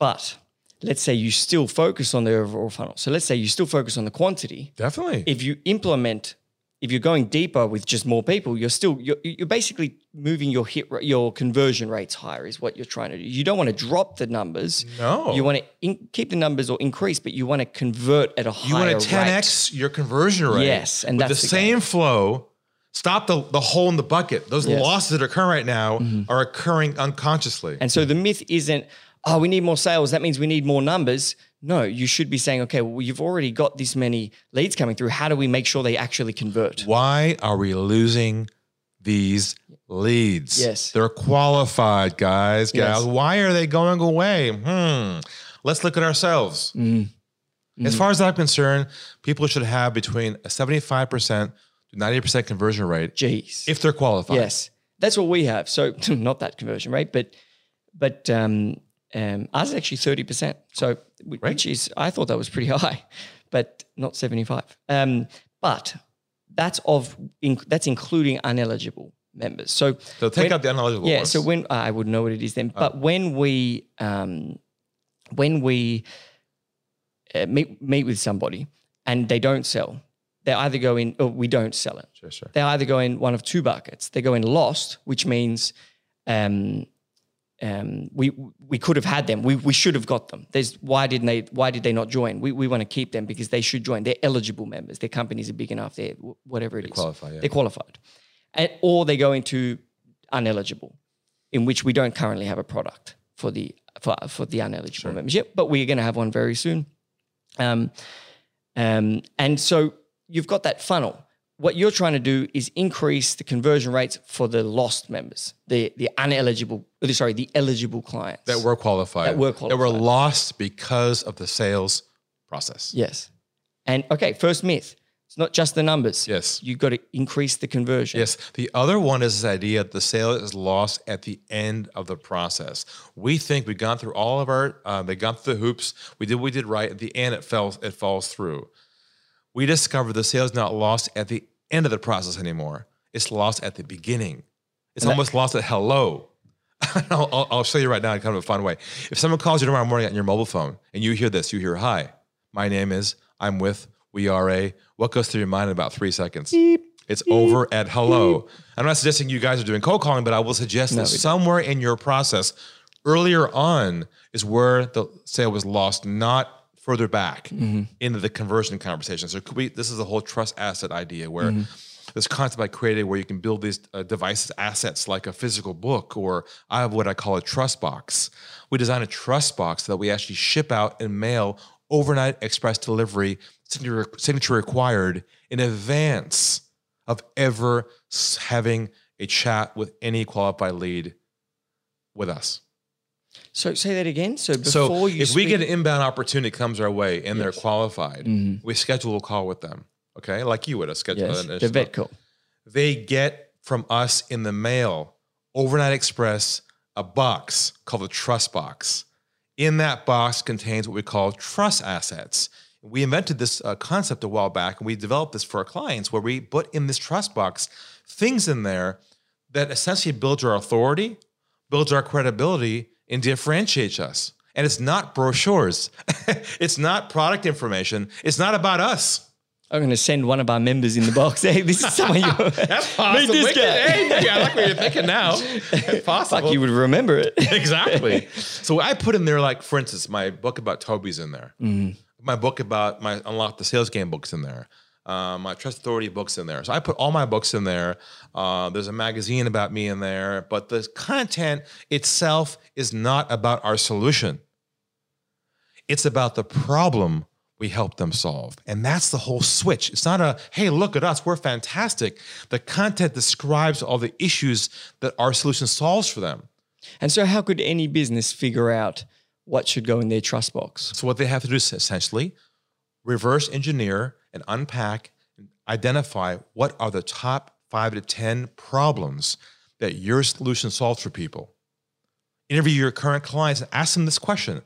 Speaker 1: but let's say you still focus on the overall funnel. So let's say you still focus on the quantity.
Speaker 2: Definitely.
Speaker 1: If you implement, if you're going deeper with just more people, you're still you're, you're basically moving your hit your conversion rates higher. Is what you're trying to do. You don't want to drop the numbers.
Speaker 2: No.
Speaker 1: you want to in, keep the numbers or increase, but you want to convert at a
Speaker 2: you
Speaker 1: higher You
Speaker 2: want to 10x your conversion rate.
Speaker 1: Yes, and
Speaker 2: with
Speaker 1: that's
Speaker 2: the,
Speaker 1: the
Speaker 2: same flow. Stop the, the hole in the bucket. Those
Speaker 1: Yes. Mm-hmm.
Speaker 2: losses that occur right now are occurring unconsciously.
Speaker 1: And so the myth isn't, oh, we need more sales. That means we need more numbers. No, you should be saying, okay, well, you've already got this many leads coming through. How do we make sure they actually convert?
Speaker 2: Why are we losing these leads?
Speaker 1: Yes.
Speaker 2: They're qualified, guys, gals.
Speaker 1: Yes.
Speaker 2: Why are they going away? Hmm. Let's look at ourselves.
Speaker 1: Mm-hmm.
Speaker 2: As far as I'm concerned, people should have between a 75% to 90% conversion rate
Speaker 1: Jeez.
Speaker 2: if they're qualified.
Speaker 1: yes, that's what we have. So not that conversion rate, but but um, um, ours is actually thirty percent. So wh- which is I thought that was pretty high, but not seventy five. Um, but that's of in, that's including uneligible members. So
Speaker 2: So take
Speaker 1: when-
Speaker 2: out the uneligible
Speaker 1: yeah
Speaker 2: ones.
Speaker 1: so when i wouldn't know what it is then but when we um when we uh, meet meet with somebody and they don't sell they either go in or we don't sell it
Speaker 2: Sure, sure.
Speaker 1: they either go in one of two buckets they go in lost which means um um, we we could have had them. We, we should have got them. There's why didn't they? Why did they not join? We, we want to keep them because they should join. They're eligible members. Their companies are big enough. They're wh- whatever it is.
Speaker 2: qualify, yeah.
Speaker 1: They're qualified, and, or they go into uneligible, in which we don't currently have a product for the for for the uneligible members yet, but we're going to have one very soon. Um, um, and so you've got that funnel. What you're trying to do is increase the conversion rates for the lost members, the the uneligible, uh, sorry, the eligible clients.
Speaker 2: That were qualified.
Speaker 1: That were qualified,
Speaker 2: That were lost because of the sales process.
Speaker 1: yes. And okay, first myth. It's not just the numbers.
Speaker 2: Yes.
Speaker 1: You've got to increase the conversion.
Speaker 2: Yes. The other one is this idea that the sale is lost at the end of the process. We think we've gone through all of our, uh, they gone through the hoops. We did what we did right. At the end, it falls, it falls through. We discovered the sale is not lost at the end of the process anymore. It's lost at the beginning. It's almost lost at hello. I'll, I'll- I'll show you right now in kind of a fun way. If someone calls you tomorrow morning on your mobile phone and you hear this, you hear, Hi, my name is, I'm with, we are a, what goes through your mind in about three seconds? It's over at hello. I'm not suggesting you guys are doing cold calling, but I will suggest that somewhere in your process, earlier on, is where the sale was lost, not further back into the conversion conversation. So could we, this is the whole trust asset idea where this concept I created where you can build these uh, devices, assets like a physical book, or I have what I call a trust box. We design a trust box that we actually ship out and mail overnight express delivery, signature required in advance of ever having a chat with any qualified lead with us.
Speaker 1: So say that again. So before
Speaker 2: So
Speaker 1: you
Speaker 2: if we get an inbound opportunity comes our way and they're qualified, we schedule a call with them. Okay, like you would a schedule.
Speaker 1: yes,
Speaker 2: an-
Speaker 1: the vet call.
Speaker 2: they get from us in the mail, overnight express, a box called the trust box. In that box contains what we call trust assets. We invented this uh, concept a while back and we developed this for our clients where we put in this trust box things in there that essentially builds our authority, builds our credibility, and differentiates us. And it's not brochures, it's not product information, it's not about us.
Speaker 1: I'm going to send one of our members in the box. Hey, this is someone you.
Speaker 2: That's
Speaker 1: Meet this guy.
Speaker 2: Hey, I like what you're thinking now. Possible.
Speaker 1: Fuck, you would remember it.
Speaker 2: exactly. So I put in there, like, for instance, my book about Toby's in there. Mm-hmm. My book about my Unlock the Sales Game books in there. Uh, my Trust Authority books in there. So I put all my books in there. Uh, there's a magazine about me in there, but the content itself is not about our solution. It's about the problem we help them solve. And that's the whole switch. It's not a, hey, look at us, we're fantastic. The content describes all the issues that our solution solves for them.
Speaker 1: And so, how could any business figure out what should go in their trust box?
Speaker 2: So what they have to do is essentially reverse engineer and unpack and identify what are the top five to 10 problems that your solution solves for people. Interview your current clients and ask them this question.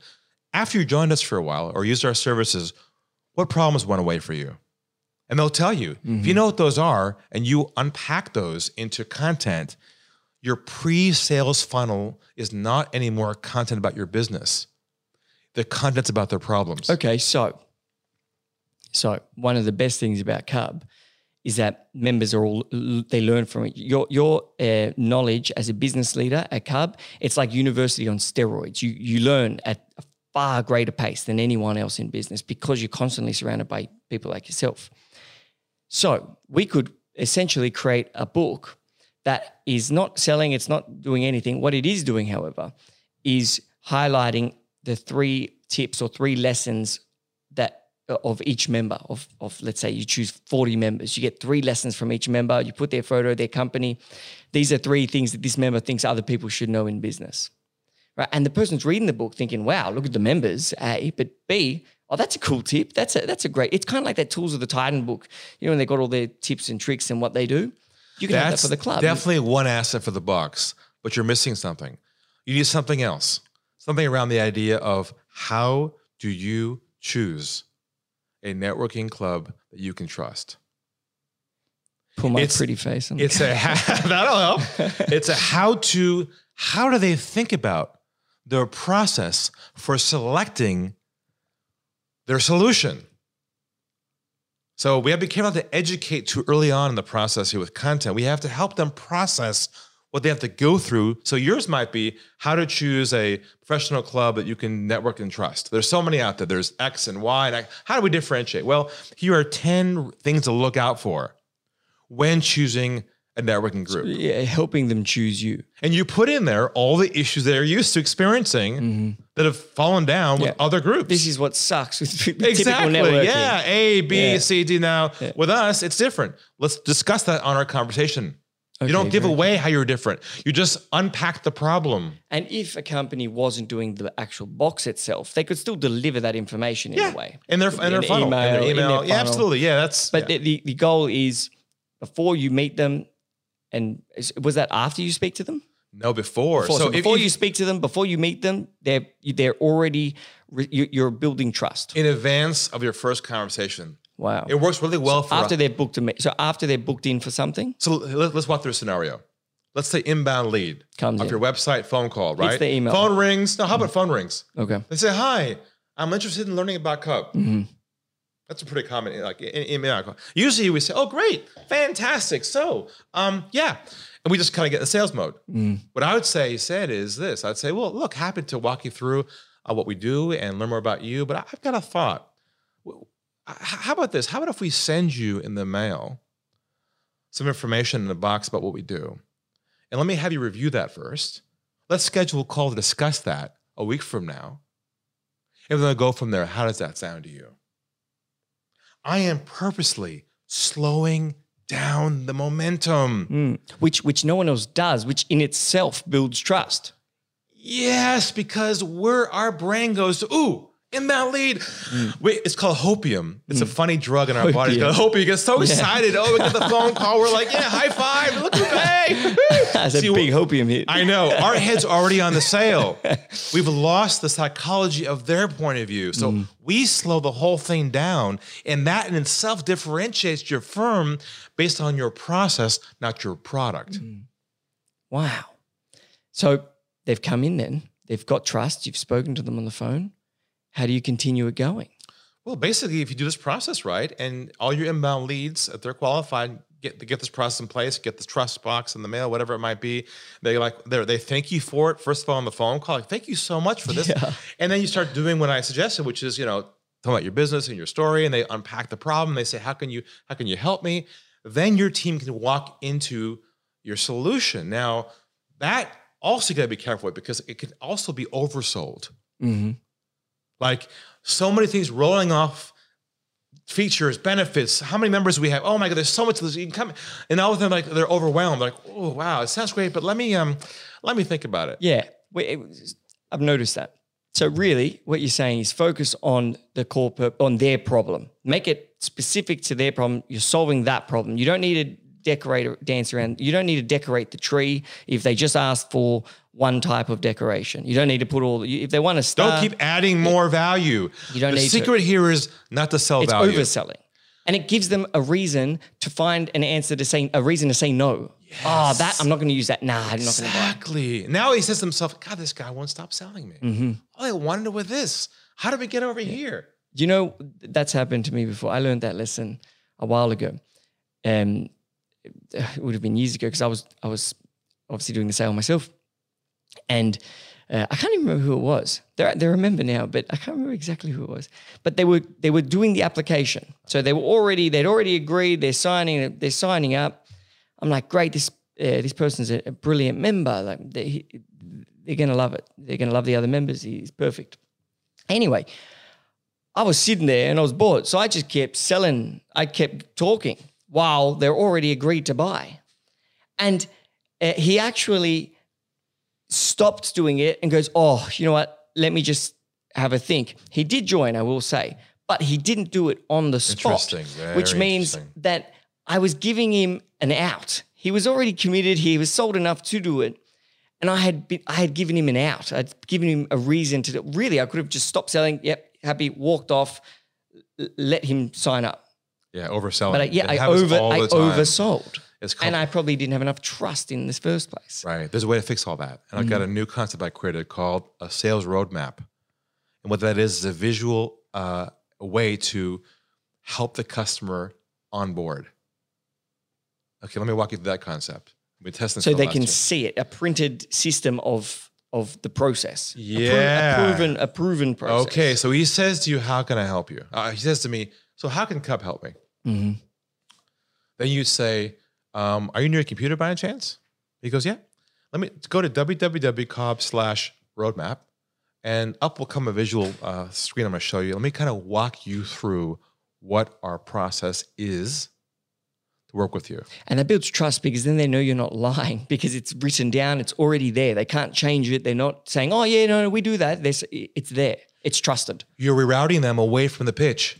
Speaker 2: After you joined us for a while or used our services, what problems went away for you? And they'll tell you. Mm-hmm. If you know what those are and you unpack those into content, your pre sales funnel is not anymore content about your business. The content's about their problems.
Speaker 1: Okay, so so one of the best things about Cub is that members are all they learn from it. Your your uh, knowledge as a business leader at Cub, it's like university on steroids. You you learn at a far greater pace than anyone else in business because you're constantly surrounded by people like yourself. So we could essentially create a book that is not selling, it's not doing anything. What it is doing, however, is highlighting the three tips or three lessons that Uh, of each member of, of let's say you choose 40 members. You get three lessons from each member. You put their photo their company. These are three things that this member thinks other people should know in business right? And the person's reading the book thinking wow look at the members a but b oh that's a cool tip. That's a that's a great it's kind of like that tools of the titan book you know when they got all their tips and tricks and what they do. You can that's have that for the club.
Speaker 2: definitely one asset for the box but you're missing something. You need something else something around the idea of how do you choose a networking club that you can trust.
Speaker 1: Pull my it's, pretty face.
Speaker 2: On it's a that'll help. It's a how to. How do they think about their process for selecting their solution? So we have to be careful to educate too early on in the process here with content. We have to help them process what they have to go through. So yours might be how to choose a professional club that you can network and trust. There's so many out there. There's X and Y. And how do we differentiate? Well, here are 10 things to look out for when choosing a networking group. So,
Speaker 1: yeah, helping them choose you.
Speaker 2: And you put in there all the issues they're used to experiencing mm-hmm. that have fallen down with other groups.
Speaker 1: This is what sucks with
Speaker 2: exactly. Yeah, A, B, yeah. C, D. Now, yeah. with us, it's different. Let's discuss that on our conversation. Okay, you don't give away how you're different. You just unpack the problem.
Speaker 1: And if a company wasn't doing the actual box itself, they could still deliver that information in
Speaker 2: yeah.
Speaker 1: a way.
Speaker 2: In their, in, in their funnel. Email, in their email. In their yeah, absolutely. Yeah, that's.
Speaker 1: But
Speaker 2: yeah.
Speaker 1: The, the goal is before you meet them, and was that after you speak to them?
Speaker 2: No, before.
Speaker 1: before. So, so before you speak to them, before you meet them, they're they're already you're building trust
Speaker 2: in advance of your first conversation.
Speaker 1: Wow.
Speaker 2: It works really well
Speaker 1: so
Speaker 2: for
Speaker 1: after they're booked. So after they're booked in for something.
Speaker 2: So let's walk through a scenario. Let's say inbound lead
Speaker 1: comes
Speaker 2: off
Speaker 1: in.
Speaker 2: your website, phone call, right?
Speaker 1: It's the email.
Speaker 2: Phone rings. No, how about phone rings?
Speaker 1: Okay.
Speaker 2: They say, "Hi, I'm interested in learning about Cub." Mm-hmm. That's a pretty common like email. Usually we say, "Oh, great, fantastic." So, um, yeah, and we just kind of get the sales mode. Mm. What I would say said is this: I'd say, "Well, look, happy to walk you through uh, what we do and learn more about you, but I've got a thought." How about this? How about if we send you in the mail some information in a box about what we do? And let me have you review that first. Let's schedule a call to discuss that a week from now. And then go from there. How does that sound to you? I am purposely slowing down the momentum.
Speaker 1: Mm, which which no one else does, which in itself builds trust.
Speaker 2: Yes, because we're our brain goes, ooh, inbound lead. Mm. Wait, it's called hopium. It's mm. a funny drug in our bodies. Hopium. You get so excited. Oh, we get the phone call. We're like, yeah, high five. Look at hey.
Speaker 1: That's See, a big hopium hit.
Speaker 2: I know. Our head's already on the sale. We've lost the psychology of their point of view. So mm. we slow the whole thing down. And that in itself differentiates your firm based on your process, not your product. Mm.
Speaker 1: Wow. So they've come in then. They've got trust. You've spoken to them on the phone how do you continue it going?
Speaker 2: Well, basically, if you do this process right, and all your inbound leads, if they're qualified, get get this process in place, get the trust box in the mail, whatever it might be. They like they they thank you for it first of all on the phone call, like thank you so much for this, yeah. and then you start doing what I suggested, which is you know talk about your business and your story, and they unpack the problem. They say how can you how can you help me? Then your team can walk into your solution. Now that also you got to be careful with because it can also be oversold. Mm-hmm. Like so many things rolling off features, benefits, how many members we have. Oh my God, there's so much of this. You can come and all of them like they're overwhelmed. Like, oh wow, it sounds great, but let me um let me think about it.
Speaker 1: Yeah. I've noticed that. So really, what you're saying is focus on the core on their problem. Make it specific to their problem. You're solving that problem. You don't need to decorate or dance around. You don't need to decorate the tree if they just ask for one type of decoration. You don't need to put all. If they want to start,
Speaker 2: Don't keep adding more value.
Speaker 1: You don't
Speaker 2: the
Speaker 1: need to.
Speaker 2: secret here is not to sell
Speaker 1: it's
Speaker 2: value.
Speaker 1: overselling. And it gives them a reason to find an answer to say a reason to say no. Oh, that I'm not going to use that. Nah, I'm not going to buy.
Speaker 2: Exactly. Now he says to himself, God, this guy won't stop selling me.
Speaker 1: Mm-hmm.
Speaker 2: All I wanted was this. How did we get over here?
Speaker 1: You know, that's happened to me before. I learned that lesson a while ago. Um, it would have been years ago because I was I was obviously doing the sale myself, and uh, I can't even remember who it was. They they remember now, but I can't remember exactly who it was. But they were they were doing the application, so they were already they'd already agreed. They're signing they're signing up. I'm like, great, this uh, this person's a, a brilliant member. Like they they're gonna love it. They're gonna love the other members. He's perfect. Anyway, I was sitting there and I was bored. So I just kept selling, I kept talking while they're already agreed to buy. And uh, he actually stopped doing it and goes, Oh, you know what? Let me just have a think. He did join, I will say, but he didn't do it on the spot, which means that I was giving him an out. He was already committed, he was sold enough to do it and I had been, I had given him an out. I'd given him a reason to do. Really, I could have just stopped selling. Yep, happy, walked off, let him sign up.
Speaker 2: Yeah, overselling.
Speaker 1: But I, yeah, I over I oversold, and I probably didn't have enough trust in this first place.
Speaker 2: right. There's a way to fix all that. And I've got a new concept I created called a sales roadmap. And what that is is a visual uh, way to help the customer on board. Okay, let me walk you through that concept. Been testing this
Speaker 1: So they can
Speaker 2: year.
Speaker 1: see it, a printed system of of the process. A pro-
Speaker 2: Yeah.
Speaker 1: a proven a proven process.
Speaker 2: Okay, so he says to you, "How can I help you?" Uh, he says to me, "So how can Cub help me?"
Speaker 1: Mhm.
Speaker 2: Then you say, um, "Are you near a computer by any chance?" He goes, "Yeah." Let me go to www.cobb slash roadmap, and up will come a visual uh, screen. I'm going to show you. Let me kind of walk you through what our process is to work with you.
Speaker 1: And that builds trust because then they know you're not lying because it's written down, it's already there. They can't change it. They're not saying, "Oh yeah, no, no we do that." It's there. It's trusted.
Speaker 2: You're rerouting them away from the pitch.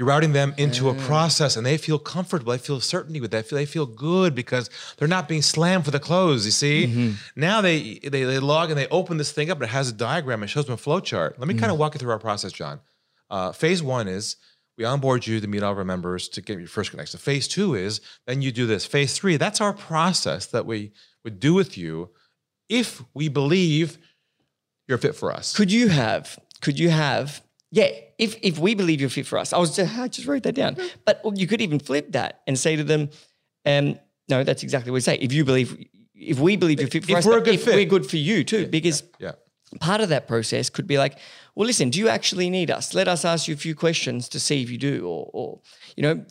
Speaker 2: You're routing them into a mm. process, and they feel comfortable. They feel certainty with that. They feel good because they're not being slammed for the close. You see, mm-hmm. now they, they they log and they open this thing up, and it has a diagram. It shows them a flow chart. Let me kind of mm. walk you through our process, John. Uh, phase one is we onboard you to meet all of our members to get your first connection. Phase two is then you do this. Phase three, that's our process that we would do with you if we believe you're fit for us.
Speaker 1: Could you have? Could you have? Yeah, if if we believe you're fit for us, I was just, I just wrote that down. But you could even flip that and say to them, um, "No, that's exactly what we say. If you believe, if we believe you're fit for
Speaker 2: If
Speaker 1: us,
Speaker 2: we're a good
Speaker 1: if
Speaker 2: fit.
Speaker 1: we're good for you too, because
Speaker 2: yeah.
Speaker 1: part of that process could be like, well, listen, do you actually need us? Let us ask you a few questions to see if you do, or, or you know,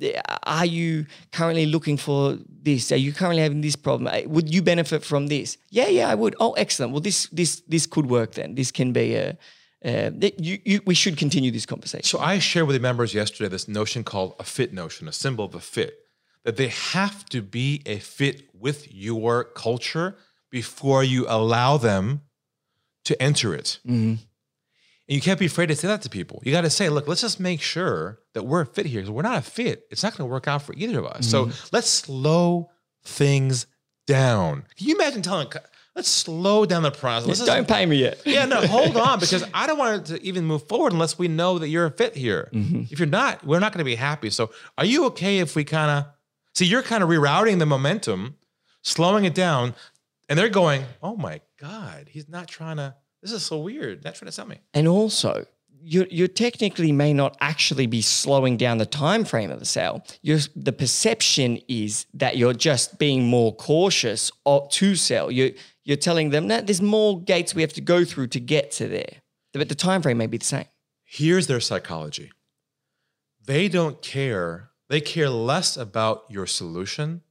Speaker 1: are you currently looking for this? Are you currently having this problem? Would you benefit from this? Yeah, yeah, I would. Oh, excellent. Well, this this this could work then. This can be a. Uh, you, you, we should continue this conversation.
Speaker 2: So I shared with the members yesterday this notion called a fit notion, a symbol of a fit, that they have to be a fit with your culture before you allow them to enter it.
Speaker 1: Mm-hmm.
Speaker 2: And you can't be afraid to say that to people. You got to say, look, let's just make sure that we're a fit here. Because we're not a fit. It's not going to work out for either of us.
Speaker 1: Mm-hmm.
Speaker 2: So let's slow things down. Can you imagine telling, let's slow down the process.
Speaker 1: Don't pay me yet.
Speaker 2: yeah, no, hold on, because I don't want it to even move forward unless we know that you're a fit here. Mm-hmm. If you're not, we're not going to be happy. So, are you okay if we kind of see you're kind of rerouting the momentum, slowing it down, and they're going, "Oh my god, he's not trying to. This is so weird. Not trying to sell me."
Speaker 1: And also, you you technically may not actually be slowing down the time frame of the sale. You're, the perception is that you're just being more cautious to sell. You you're telling them that there's more gates we have to go through to get to there, but the time frame may be the same.
Speaker 2: Here's their psychology. They don't care. They care less about your solution.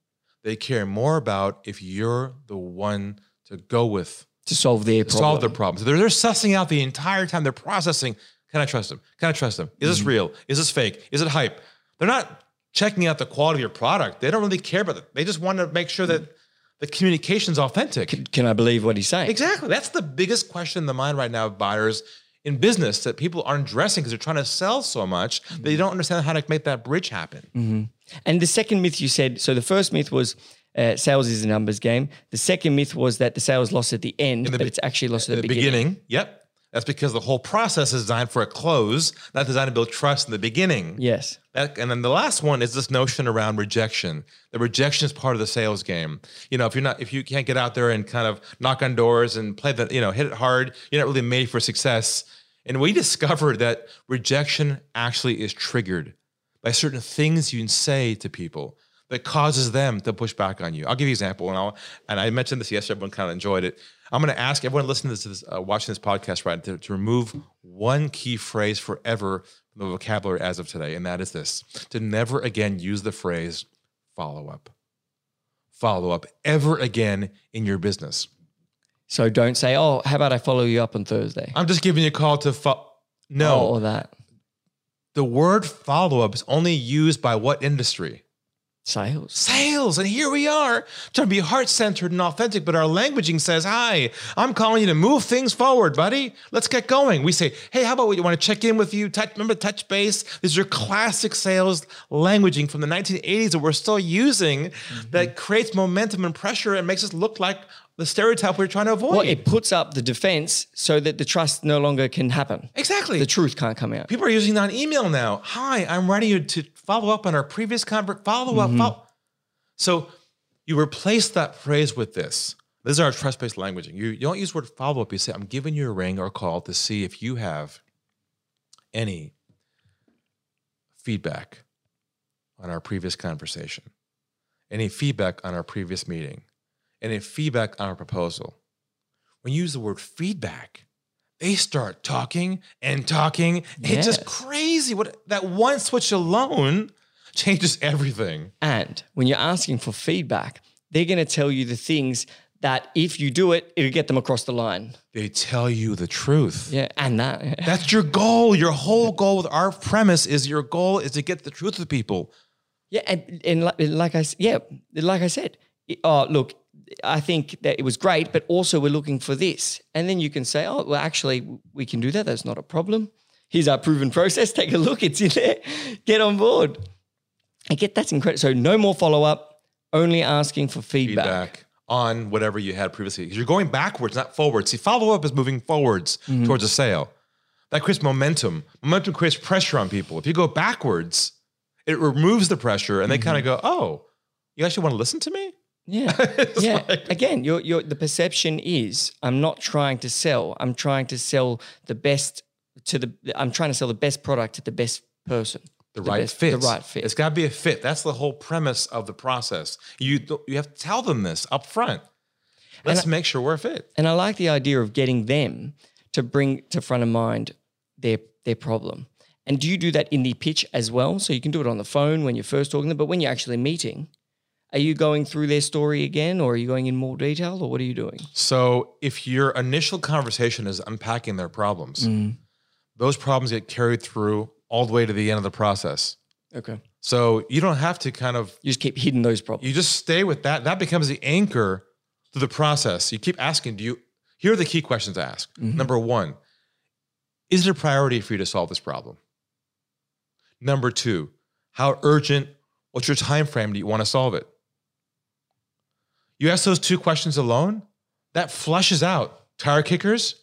Speaker 2: They care more about if you're the one to go with
Speaker 1: To solve their problem.
Speaker 2: solve their problems. They're, they're sussing out the entire time. They're processing. Can I trust them? Can I trust them? Is this mm-hmm. real? Is this fake? Is it hype? They're not checking out the quality of your product. They don't really care about it. They just want to make sure that the communication's authentic.
Speaker 1: Can I believe what he's saying?
Speaker 2: Exactly. That's the biggest question in the mind right now of buyers in business that people aren't addressing because they're trying to sell so much that they don't understand how to make that bridge happen.
Speaker 1: And the second myth you said, so the first myth was uh, sales is a numbers game. The second myth was that the sales lost at the end,
Speaker 2: the
Speaker 1: but it's actually lost at
Speaker 2: the
Speaker 1: the, beginning.
Speaker 2: beginning. Yep. That's because the whole process is designed for a close, not designed to build trust in the beginning.
Speaker 1: Yes.
Speaker 2: That, and then the last one is this notion around rejection. The rejection is part of the sales game. You know, if you're not, if you can't get out there and kind of knock on doors and play the, you know, hit it hard, you're not really made for success. And we discovered that rejection actually is triggered by certain things you can say to people that causes them to push back on you. I'll give you an example, and I'll and I mentioned this yesterday. Everyone kind of enjoyed it. I'm going to ask everyone listening to this, uh, watching this podcast, right, to, to remove one key phrase forever from the vocabulary as of today, and that is this: to never again use the phrase "follow up." Follow up ever again in your business.
Speaker 1: So don't say, oh, how about I follow you up on Thursday?
Speaker 2: I'm just giving you a call to fo- no.
Speaker 1: Oh, or that.
Speaker 2: The word follow up is only used by what industry?
Speaker 1: Sales.
Speaker 2: sales. And here we are trying to be heart centered and authentic, but our languaging says, Hi, I'm calling you to move things forward, buddy. Let's get going. We say, Hey, how about we want to check in with you? Touch, remember touch base? These are classic sales languaging from the 1980s that we're still using mm-hmm. that creates momentum and pressure and makes us look like the stereotype we're trying to avoid.
Speaker 1: Well, it puts up the defense so that the trust no longer can happen.
Speaker 2: exactly.
Speaker 1: The truth can't come out.
Speaker 2: People are using that email now. Hi, I'm writing you to follow up on our previous convert. Follow up. Mm-hmm. Follow. So you replace that phrase with this. This is our trust-based languaging. You, you don't use the word follow up. You say, I'm giving you a ring or a call to see if you have any feedback on our previous conversation, any feedback on our previous meeting, any feedback on our proposal. When you use the word feedback, they start talking and talking. It's just crazy. What that one switch alone changes everything.
Speaker 1: And when you're asking for feedback, they're going to tell you the things that if you do it, it'll get them across the line.
Speaker 2: They tell you the truth.
Speaker 1: Yeah, and that.
Speaker 2: That's your goal. Your whole goal with our premise is your goal is to get the truth to people.
Speaker 1: Yeah, and, and like, like I yeah, like I said, it- oh look, I think that it was great, but also we're looking for this, and then you can say, oh well, actually we can do that. That's not a problem. Here's our proven process. Take a look. It's in there. Get on board. I get that's incredible. So no more follow up. Only asking for feedback.
Speaker 2: Feedback on whatever you had previously. Because you're going backwards, not forwards. See, follow up is moving forwards mm-hmm. towards a sale. That creates momentum. Momentum creates pressure on people. If you go backwards, it removes the pressure and they mm-hmm. kind of go, oh, you actually want to listen to me?
Speaker 1: Yeah, yeah. Again, your your the perception is I'm not trying to sell. I'm trying to sell the best to the. I'm trying to sell the best product to the best person.
Speaker 2: the, right
Speaker 1: best-
Speaker 2: fit.
Speaker 1: The right fit.
Speaker 2: It's got to be a fit. That's the whole premise of the process. You you have to tell them this up front. Let's make sure we're fit.
Speaker 1: And I like the idea of getting them to bring to front of mind their their problem. And do you do that in the pitch as well? So you can do it on the phone when you're first talking to them, but when you're actually meeting, are you going through their story again, or are you going in more detail, or what are you doing?
Speaker 2: So if your initial conversation is unpacking their problems,
Speaker 1: Mm.
Speaker 2: those problems get carried through all the way to the end of the process.
Speaker 1: Okay.
Speaker 2: So you don't have to kind of
Speaker 1: You just keep hitting those problems.
Speaker 2: you just stay with that. That becomes the anchor to the process. You keep asking, do you here are the key questions to ask. Number one, is it a priority for you to solve this problem? Number two, how urgent, what's your time frame do you want to solve it? You ask those two questions alone, that flushes out tire kickers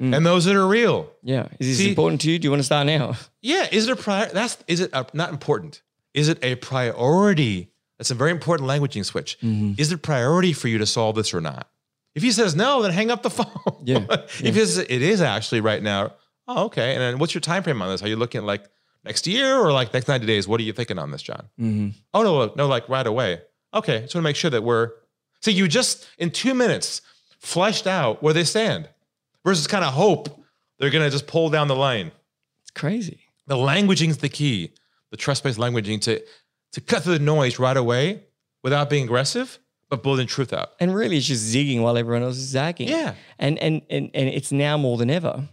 Speaker 2: and those that are real.
Speaker 1: yeah. Is this
Speaker 2: See-
Speaker 1: important to you? Do you want to start now?
Speaker 2: Yeah, is it a prior? That's is it a, not important? Is it a priority? That's a very important languaging switch. Is it a priority for you to solve this or not? If he says no, then hang up the phone.
Speaker 1: Yeah,
Speaker 2: if he says it is actually right now, oh okay. And then what's your time frame on this? Are you looking at like next year or like next ninety days? What are you thinking on this, John?
Speaker 1: Mm-hmm.
Speaker 2: Oh no, no, like right away. Okay, just want to make sure that we're. So you just in two minutes fleshed out where they stand, versus kind of hope they're gonna just pull down the line.
Speaker 1: It's crazy.
Speaker 2: The languaging is the key. The trust-based languaging to to cut through the noise right away without being aggressive, but building truth out.
Speaker 1: And really, it's just zigging while everyone else is zagging.
Speaker 2: Yeah.
Speaker 1: And and and and it's now more than ever.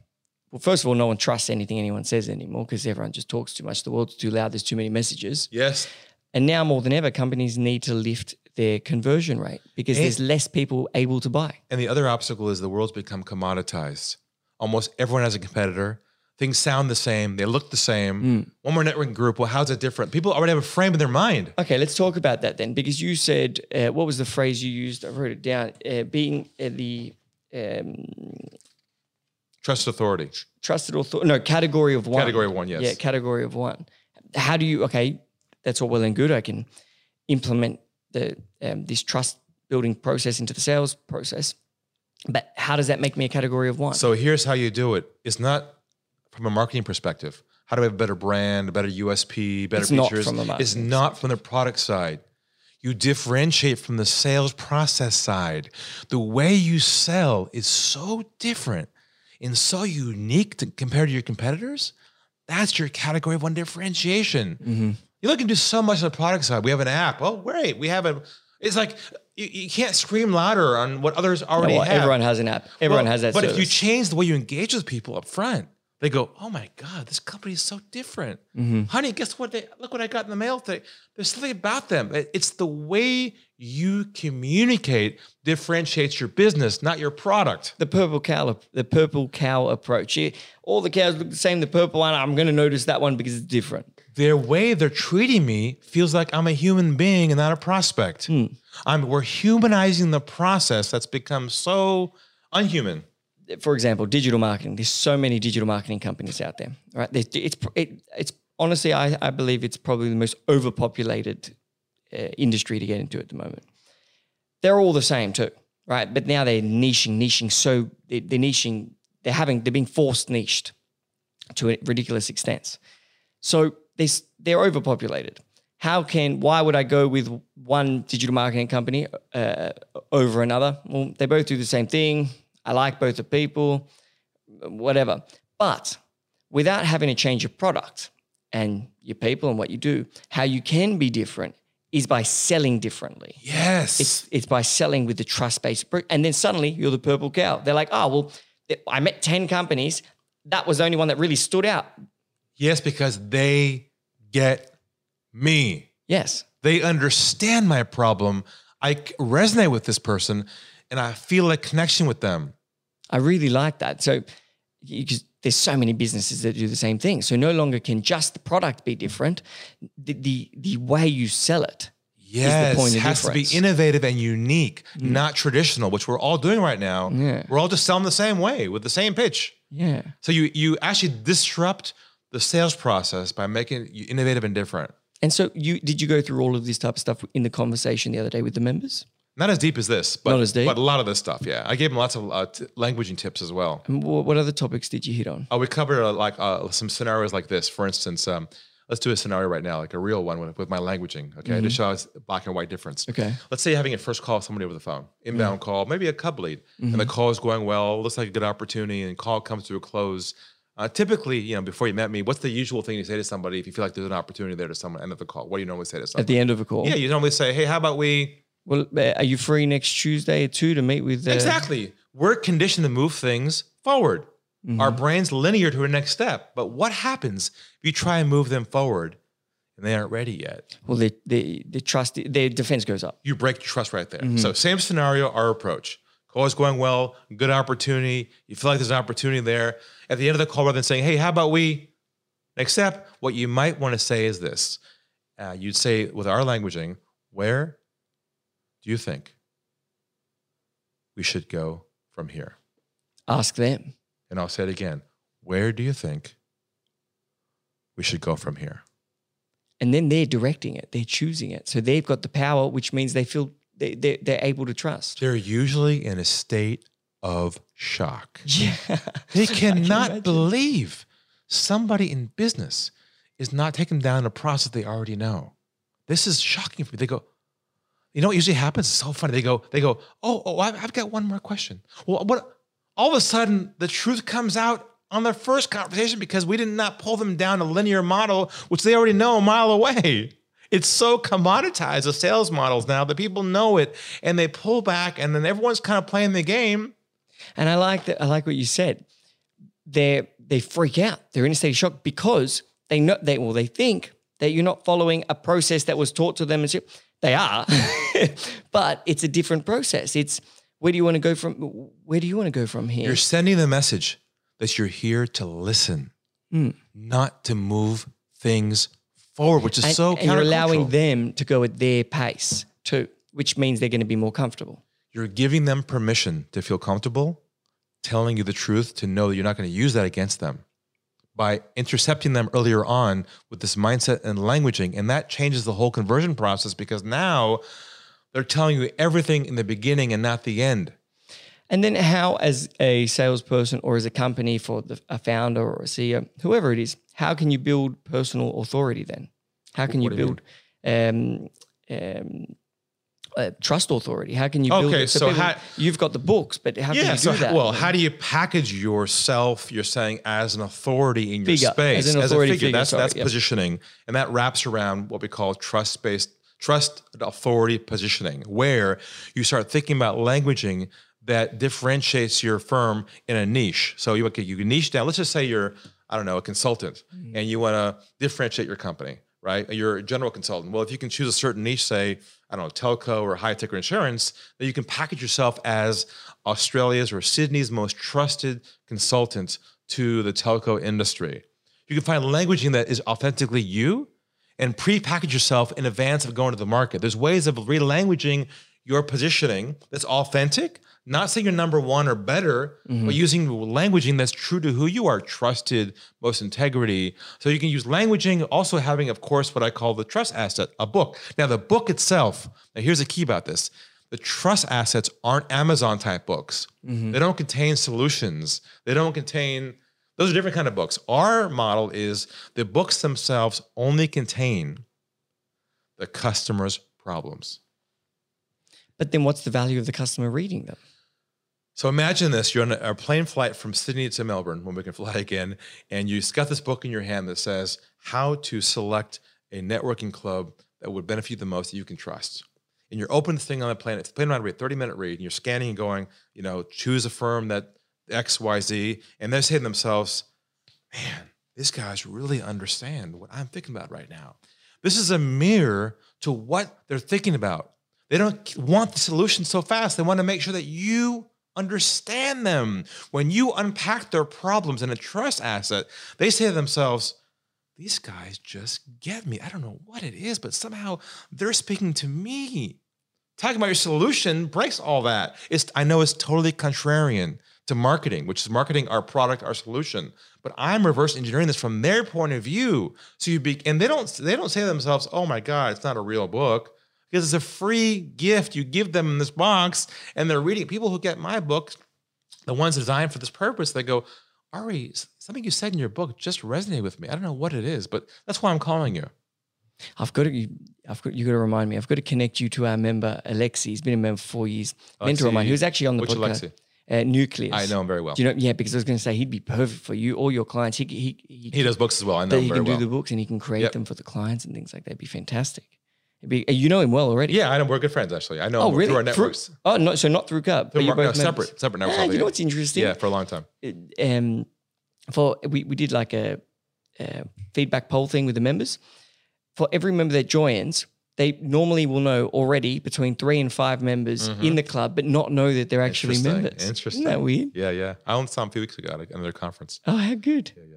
Speaker 1: Well, first of all, no one trusts anything anyone says anymore because everyone just talks too much. The world's too loud. There's too many messages.
Speaker 2: Yes.
Speaker 1: And now more than ever, companies need to lift their conversion rate because there's less people able to buy.
Speaker 2: And the other obstacle is the world's become commoditized. Almost everyone has a competitor. things sound the same, they look the same.
Speaker 1: Hmm.
Speaker 2: One more networking group. Well, how's it different? People already have a frame in their mind.
Speaker 1: Okay, let's talk about that then, because you said uh, what was the phrase you used? I wrote it down. Uh, being uh, the um,
Speaker 2: Trusted authority.
Speaker 1: trusted authority, no category of one.
Speaker 2: Category of one, yes.
Speaker 1: Yeah, category of one. How do you? Okay, that's all well and good. I can implement the um, this trust building process into the sales process, but how does that make me a category of one?
Speaker 2: So here's how you do it. It's not from a marketing perspective. How do I have a better brand, a better USP, better
Speaker 1: It's not
Speaker 2: features?
Speaker 1: from a marketing
Speaker 2: it's not from the product side. You differentiate from the sales process side. The way you sell is so different and so unique to, compared to your competitors. That's your category of one differentiation.
Speaker 1: Mm-hmm.
Speaker 2: You're looking to do so much on the product side. We have an app. Oh, great. We have a. It's like you, you can't scream louder on what others already
Speaker 1: Well,
Speaker 2: have.
Speaker 1: everyone has an app. Everyone
Speaker 2: Well,
Speaker 1: has that.
Speaker 2: But if you change the way you engage with people up front, they go, "Oh my god, this company is so different."
Speaker 1: Mm-hmm.
Speaker 2: Honey, guess what? They, look what I got in the mail today. There's something about them. It- It's the way you communicate differentiates your business, not your product.
Speaker 1: the purple cow, the purple cow approach. All the cows look the same. The purple one, I'm going to notice that one because it's different.
Speaker 2: Their way they're treating me feels like I'm a human being and not a prospect.
Speaker 1: Hmm.
Speaker 2: I'm we're humanizing the process that's become so unhuman.
Speaker 1: For example, digital marketing. There's so many digital marketing companies out there. Right? There's, it's it, it's honestly, I, I believe it's probably the most overpopulated uh, industry to get into at the moment. They're all the same too, right? But now they're niching, niching. So they, they're niching. They're having. They're being forced niched to a ridiculous extent. So they, they're overpopulated. How can, why would I go with one digital marketing company uh, over another? Well, they both do the same thing. I like both the people, whatever. But without having to change your product and your people and what you do, how you can be different is by selling differently.
Speaker 2: Yes.
Speaker 1: It's it's by selling with the trust based, and then suddenly you're the purple cow. They're like, oh well, I met ten companies. That was the only one that really stood out.
Speaker 2: yes, because they get me.
Speaker 1: Yes,
Speaker 2: They understand my problem. I resonate with this person and I feel a connection with them.
Speaker 1: I really like that. So, because there's so many businesses that do the same thing. So no longer can just the product be different. The the, the way you sell it.
Speaker 2: Yes,
Speaker 1: point of
Speaker 2: has to be innovative and unique, mm. not traditional, which we're all doing right now.
Speaker 1: Yeah.
Speaker 2: We're all just selling the same way with the same pitch.
Speaker 1: Yeah.
Speaker 2: So you you actually disrupt the sales process by making you innovative and different.
Speaker 1: And so you did you go through all of this type of stuff in the conversation the other day with the members?
Speaker 2: Not as deep as this, but,
Speaker 1: Not as deep?
Speaker 2: but a lot of this stuff. Yeah, I gave them lots of uh, t- languaging tips as well.
Speaker 1: And wha- what other topics did you hit on?
Speaker 2: Uh, we covered uh, like uh, some scenarios like this. For instance, um, let's do a scenario right now, like a real one with, with my languaging. Okay, to show us black and white difference.
Speaker 1: Mm-hmm. Okay.
Speaker 2: Let's say you're having a first call with somebody over the phone, inbound
Speaker 1: Mm-hmm.
Speaker 2: call, maybe a cub lead, and the call is going well, looks like a good opportunity, and call comes to a close. Uh, typically, you know, before you met me, what's the usual thing you say to somebody if you feel like there's an opportunity there to someone at the end of the call? What do you normally say to
Speaker 1: At the end of a call.
Speaker 2: yeah, you normally say, "Hey, how about we?"
Speaker 1: Well, uh, are you free next Tuesday at two to meet with? Uh,
Speaker 2: Exactly. We're conditioned to move things forward.
Speaker 1: Mm-hmm.
Speaker 2: Our brain's linear to a next step. But what happens if you try and move them forward and they aren't ready yet?
Speaker 1: Well, the the the trust, their defense goes up.
Speaker 2: You break trust right there.
Speaker 1: Mm-hmm.
Speaker 2: So same scenario, our approach. Call is going well, good opportunity. You feel like there's an opportunity there. At the end of the call, rather than saying, hey, how about we? Next step, what you might want to say is this. Uh, you'd say with our languaging, where do you think we should go from here?
Speaker 1: Ask them.
Speaker 2: And I'll say it again. Where do you think we should go from here?
Speaker 1: and then they're directing it they're choosing it so they've got the power which means they feel they, they, they're able to trust
Speaker 2: They're usually in a state of shock.
Speaker 1: yeah
Speaker 2: They cannot believe somebody in business is not taking down a process they already know. This is shocking for me. They go, you know what usually happens? It's so funny. They go, they go, oh, oh, I've got one more question. Well, what? All of a sudden, the truth comes out on their first conversation because we did not pull them down a linear model, which they already know a mile away. It's so commoditized, the sales models now that people know it and they pull back and then everyone's kind of playing the game.
Speaker 1: and i like that i like what you said. They they freak out. They're in a state of shock because they know they well they think that you're not following a process that was taught to them and they are but it's a different process. It's where do you want to go from where do you want to go from here?
Speaker 2: You're sending the message that you're here to listen. Hmm. not to move things forward, which is
Speaker 1: And,
Speaker 2: so
Speaker 1: and you're allowing them to go at their pace too, which means they're going to be more comfortable.
Speaker 2: You're giving them permission to feel comfortable, telling you the truth, to know that you're not going to use that against them by intercepting them earlier on with this mindset and languaging. And that changes the whole conversion process because now they're telling you everything in the beginning and not the end.
Speaker 1: And then, how, as a salesperson or as a company for the, a founder or a CEO, whoever it is, how can you build personal authority then? How can you
Speaker 2: What you
Speaker 1: build um, um, uh, trust authority? How can you build
Speaker 2: Okay,
Speaker 1: it?
Speaker 2: so
Speaker 1: people-
Speaker 2: how-
Speaker 1: you've got the books, but how can you
Speaker 2: So,
Speaker 1: do that?
Speaker 2: well, how do you package yourself? You're saying as an authority in your
Speaker 1: Figure,
Speaker 2: space,
Speaker 1: as an authority figure,
Speaker 2: That's
Speaker 1: sorry,
Speaker 2: that's
Speaker 1: yep.
Speaker 2: positioning, and that wraps around what we call trust based trust authority positioning, where you start thinking about languaging that differentiates your firm in a niche. So you okay, you can niche down. Let's just say you're I don't know a consultant,
Speaker 1: Mm-hmm.
Speaker 2: and you want to differentiate your company. Right, you're a general consultant. Well, if you can choose a certain niche, say I don't know, telco or high tech or insurance, then you can package yourself as Australia's or Sydney's most trusted consultant to the telco industry. You can find languaging that is authentically you and pre-package yourself in advance of going to the market. There's ways of relanguaging your positioning that's authentic, not saying you're number one or better, but mm-hmm. using languaging that's true to who you are, trusted, most integrity. So you can use languaging, also having, of course, what I call the trust asset, a book. Now, the book itself, now here's the key about this. The trust assets aren't Amazon type books. Mm-hmm. They don't contain solutions. They don't contain those are different kind of books. Our model is the books themselves only contain the customer's problems.
Speaker 1: but then, what's the value of the customer reading them?
Speaker 2: So imagine this: you're on a plane flight from Sydney to Melbourne when we can fly again, and you've got this book in your hand that says how to select a networking club that would benefit you the most that you can trust. And you're open this thing on the plane. It's a plane ride read, 30 minute read, and you're scanning and going, you know, choose a firm that X, Y, Z, and they're saying to themselves, man, these guys really understand what I'm thinking about right now. This is a mirror to what they're thinking about. They don't want the solution so fast. They want to make sure that you understand them. When you unpack their problems in a trust asset, they say to themselves, these guys just get me. I don't know what it is, but somehow they're speaking to me. Talking about your solution breaks all that. It's I know it's totally contrarian to marketing, which is marketing our product, our solution. But I'm reverse engineering this from their point of view. So you be and they don't they don't say to themselves, "Oh my God, it's not a real book." Because it's a free gift you give them in this box, and they're reading. People who get my books, the ones designed for this purpose, they go, Ari, something you said in your book just resonated with me. I don't know what it is, but that's why I'm calling you.
Speaker 1: I've got to, I've got, you got to remind me. I've got to connect you to our member Alexi. He's been a member for four years. Mentor of mine. He was actually on the
Speaker 2: Which
Speaker 1: podcast.
Speaker 2: Alexi?
Speaker 1: Uh, Nucleus.
Speaker 2: I know him very well.
Speaker 1: Do you know? Yeah, because I was going to say he'd be perfect for you or your clients. He he he,
Speaker 2: He does books as well. I know
Speaker 1: he can do
Speaker 2: well.
Speaker 1: the books and he can create
Speaker 2: Yep.
Speaker 1: them for the clients and things like that. It'd be fantastic. Be, you know him well already.
Speaker 2: Yeah, I know. We're good friends, actually. I know
Speaker 1: Oh,
Speaker 2: him
Speaker 1: really?
Speaker 2: through our
Speaker 1: Through- oh, no. So not through Cub.
Speaker 2: Through
Speaker 1: you're
Speaker 2: no, separate, separate networks.
Speaker 1: Ah, you know what's interesting?
Speaker 2: Yeah, for a long time.
Speaker 1: um, for we, we did like a, a feedback poll thing with the members. For every member that joins, they normally will know already between three and five members in the club, but not know that they're actually
Speaker 2: Mm-hmm. Interesting,
Speaker 1: members.
Speaker 2: interesting.
Speaker 1: Isn't that weird?
Speaker 2: Yeah, yeah. I only saw him a few weeks ago at another conference.
Speaker 1: Oh, how good.
Speaker 2: Yeah, yeah.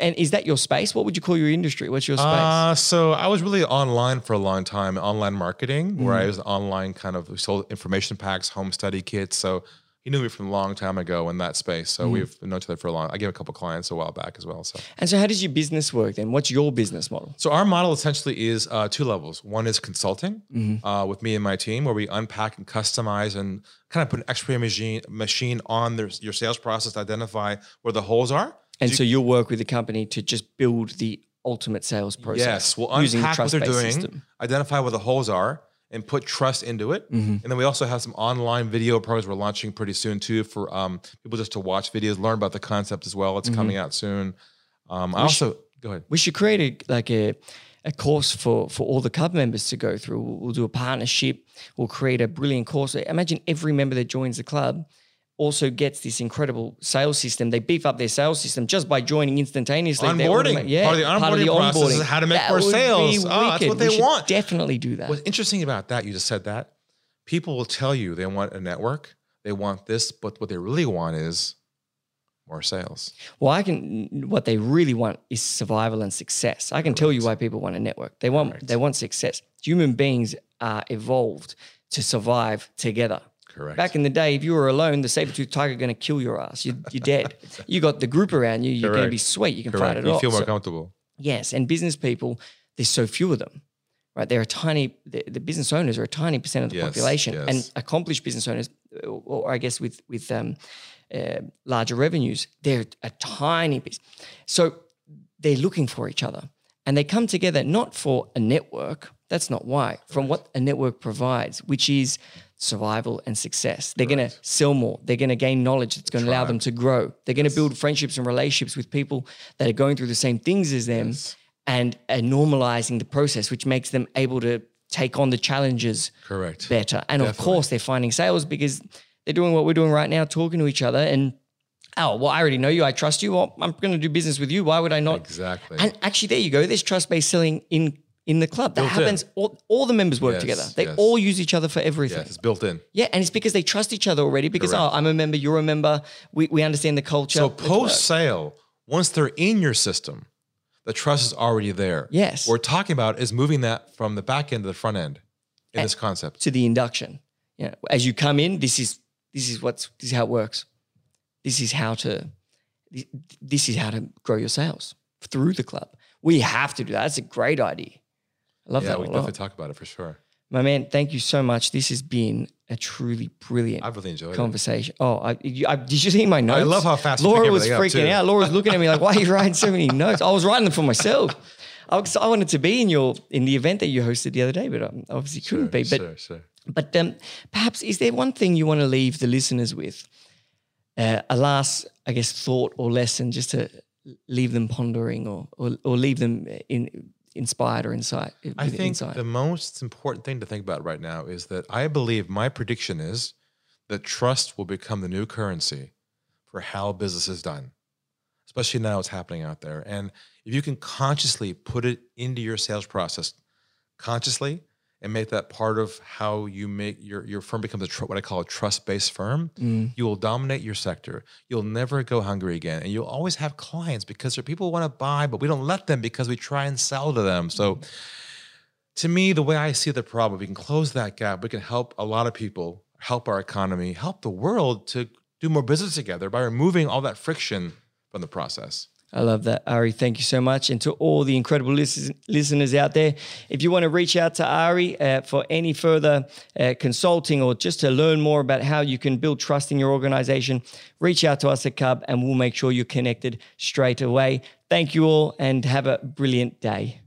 Speaker 1: And is that your space? What would you call your industry? What's your space?
Speaker 2: Uh, so I was really online for a long time, online marketing, where
Speaker 1: Mm.
Speaker 2: I was online kind of we sold information packs, home study kits. So he knew me from a long time ago in that space.
Speaker 1: Mm.
Speaker 2: So we've known each other for a long. I gave a couple clients a while back as well. So.
Speaker 1: and so, how does your business work then? What's your business model?
Speaker 2: So our model essentially is uh, two levels. One is consulting
Speaker 1: Mm-hmm.
Speaker 2: uh, with me and my team, where we unpack and customize and kind of put an X-ray machine machine on their, your sales process to identify where the holes are.
Speaker 1: And so, you'll work with the company to just build the ultimate sales process.
Speaker 2: Yes, we'll
Speaker 1: using the
Speaker 2: unpack what they're doing,
Speaker 1: system.
Speaker 2: identify where the holes are, and put trust into it.
Speaker 1: Mm-hmm.
Speaker 2: And then we also have some online video programs we're launching pretty soon too for um, people just to watch videos, learn about the concept as well. It's
Speaker 1: Mm-hmm.
Speaker 2: coming out soon. Um, I also go ahead.
Speaker 1: We should create a like a a course for for all the club members to go through. We'll, we'll do a partnership. We'll create a brilliant course. Imagine every member that joins the club also gets this incredible sales system. They beef up their sales system just by joining instantaneously.
Speaker 2: Onboarding.
Speaker 1: automa- yeah,
Speaker 2: Part of the onboarding process is how to make
Speaker 1: That
Speaker 2: more sales. Oh, that's what
Speaker 1: We
Speaker 2: they want.
Speaker 1: Definitely do that.
Speaker 2: What's interesting about that, you just said that. People will tell you they want a network, they want this, but what they really want is more sales.
Speaker 1: Well, I can. What they really want is survival and success. I can tell you why people want a network. They want they want success. Human beings are evolved to survive together.
Speaker 2: Correct.
Speaker 1: Back in the day, if you were alone, the saber-toothed tiger going to kill your ass. You, you're dead. You got the group around you. You're going to be sweet. You can fight it
Speaker 2: You
Speaker 1: off.
Speaker 2: You feel more
Speaker 1: So-
Speaker 2: comfortable.
Speaker 1: Yes, and business people, there's so few of them, right? They're a tiny. The, the business owners are a tiny percent of the
Speaker 2: Yes,
Speaker 1: population,
Speaker 2: yes.
Speaker 1: and accomplished business owners, or, or I guess with with um, uh, larger revenues, they're a tiny bit. So they're looking for each other, and they come together not for a network. That's not why. From what a network provides, which is survival and success. They're going to sell more. They're going to gain knowledge that's going to allow them to grow. They're going to build friendships and relationships with people that are going through the same things as them and uh, normalizing the process, which makes them able to take on the challenges
Speaker 2: Correct.
Speaker 1: better. And of course, they're finding sales because they're doing what we're doing right now, talking to each other. And oh, well, I already know you. I trust you. Well, I'm going to do business with you. Why would I not?
Speaker 2: Exactly.
Speaker 1: And actually, there you go. There's trust based selling in in the club. That
Speaker 2: Built
Speaker 1: happens. All, all the members work
Speaker 2: Yes,
Speaker 1: together. They
Speaker 2: yes.
Speaker 1: all use each other for everything.
Speaker 2: yes, it's built in.
Speaker 1: Yeah, and it's because they trust each other already. Because
Speaker 2: Correct.
Speaker 1: oh, I'm a member, you're a member. We, we understand the culture.
Speaker 2: So post sale, once they're in your system, the trust is already there.
Speaker 1: Yes.
Speaker 2: What we're talking about is moving that from the back end to the front end in this concept.
Speaker 1: to the induction. Yeah, as you come in, this is this is what's this is how it works. This is how to this is how to grow your sales through the club. We have to do that. That's a great idea. I love
Speaker 2: Yeah,
Speaker 1: that
Speaker 2: we
Speaker 1: a
Speaker 2: can definitely talk about it for sure.
Speaker 1: My man, thank you so much. This has been a truly brilliant
Speaker 2: I've really enjoyed it.
Speaker 1: conversation. Oh, I, you, I, did you see my notes?
Speaker 2: I love how fast
Speaker 1: Laura was freaking out. Laura was looking at me like, "Why are you writing so many notes?" I was writing them for myself. I, was, I wanted to be in your in the event that you hosted the other day, but I obviously couldn't be. But
Speaker 2: sure, sure.
Speaker 1: but um, perhaps is there one thing you want to leave the listeners with? Uh, a last, I guess, thought or lesson, just to leave them pondering or or, or leave them in inspired or insight.
Speaker 2: Uh,
Speaker 1: I
Speaker 2: think
Speaker 1: insight.
Speaker 2: the most important thing to think about right now is that I believe my prediction is that trust will become the new currency for how business is done, especially now it's happening out there. And if you can consciously put it into your sales process, consciously, and make that part of how you make your, your firm becomes a tr- what I call a trust based firm,
Speaker 1: Mm.
Speaker 2: you will dominate your sector. You'll never go hungry again. And you'll always have clients because there are people who want to buy, but we don't let them because we try and sell to them. So to me, the way I see the problem, we can close that gap. We can help a lot of people, help our economy, help the world to do more business together by removing all that friction from the process.
Speaker 1: I love that, Ari. Thank you so much. And to all the incredible lis- listeners out there, if you want to reach out to Ari uh, for any further uh, consulting or just to learn more about how you can build trust in your organization, reach out to us at Cub and we'll make sure you're connected straight away. Thank you all and have a brilliant day.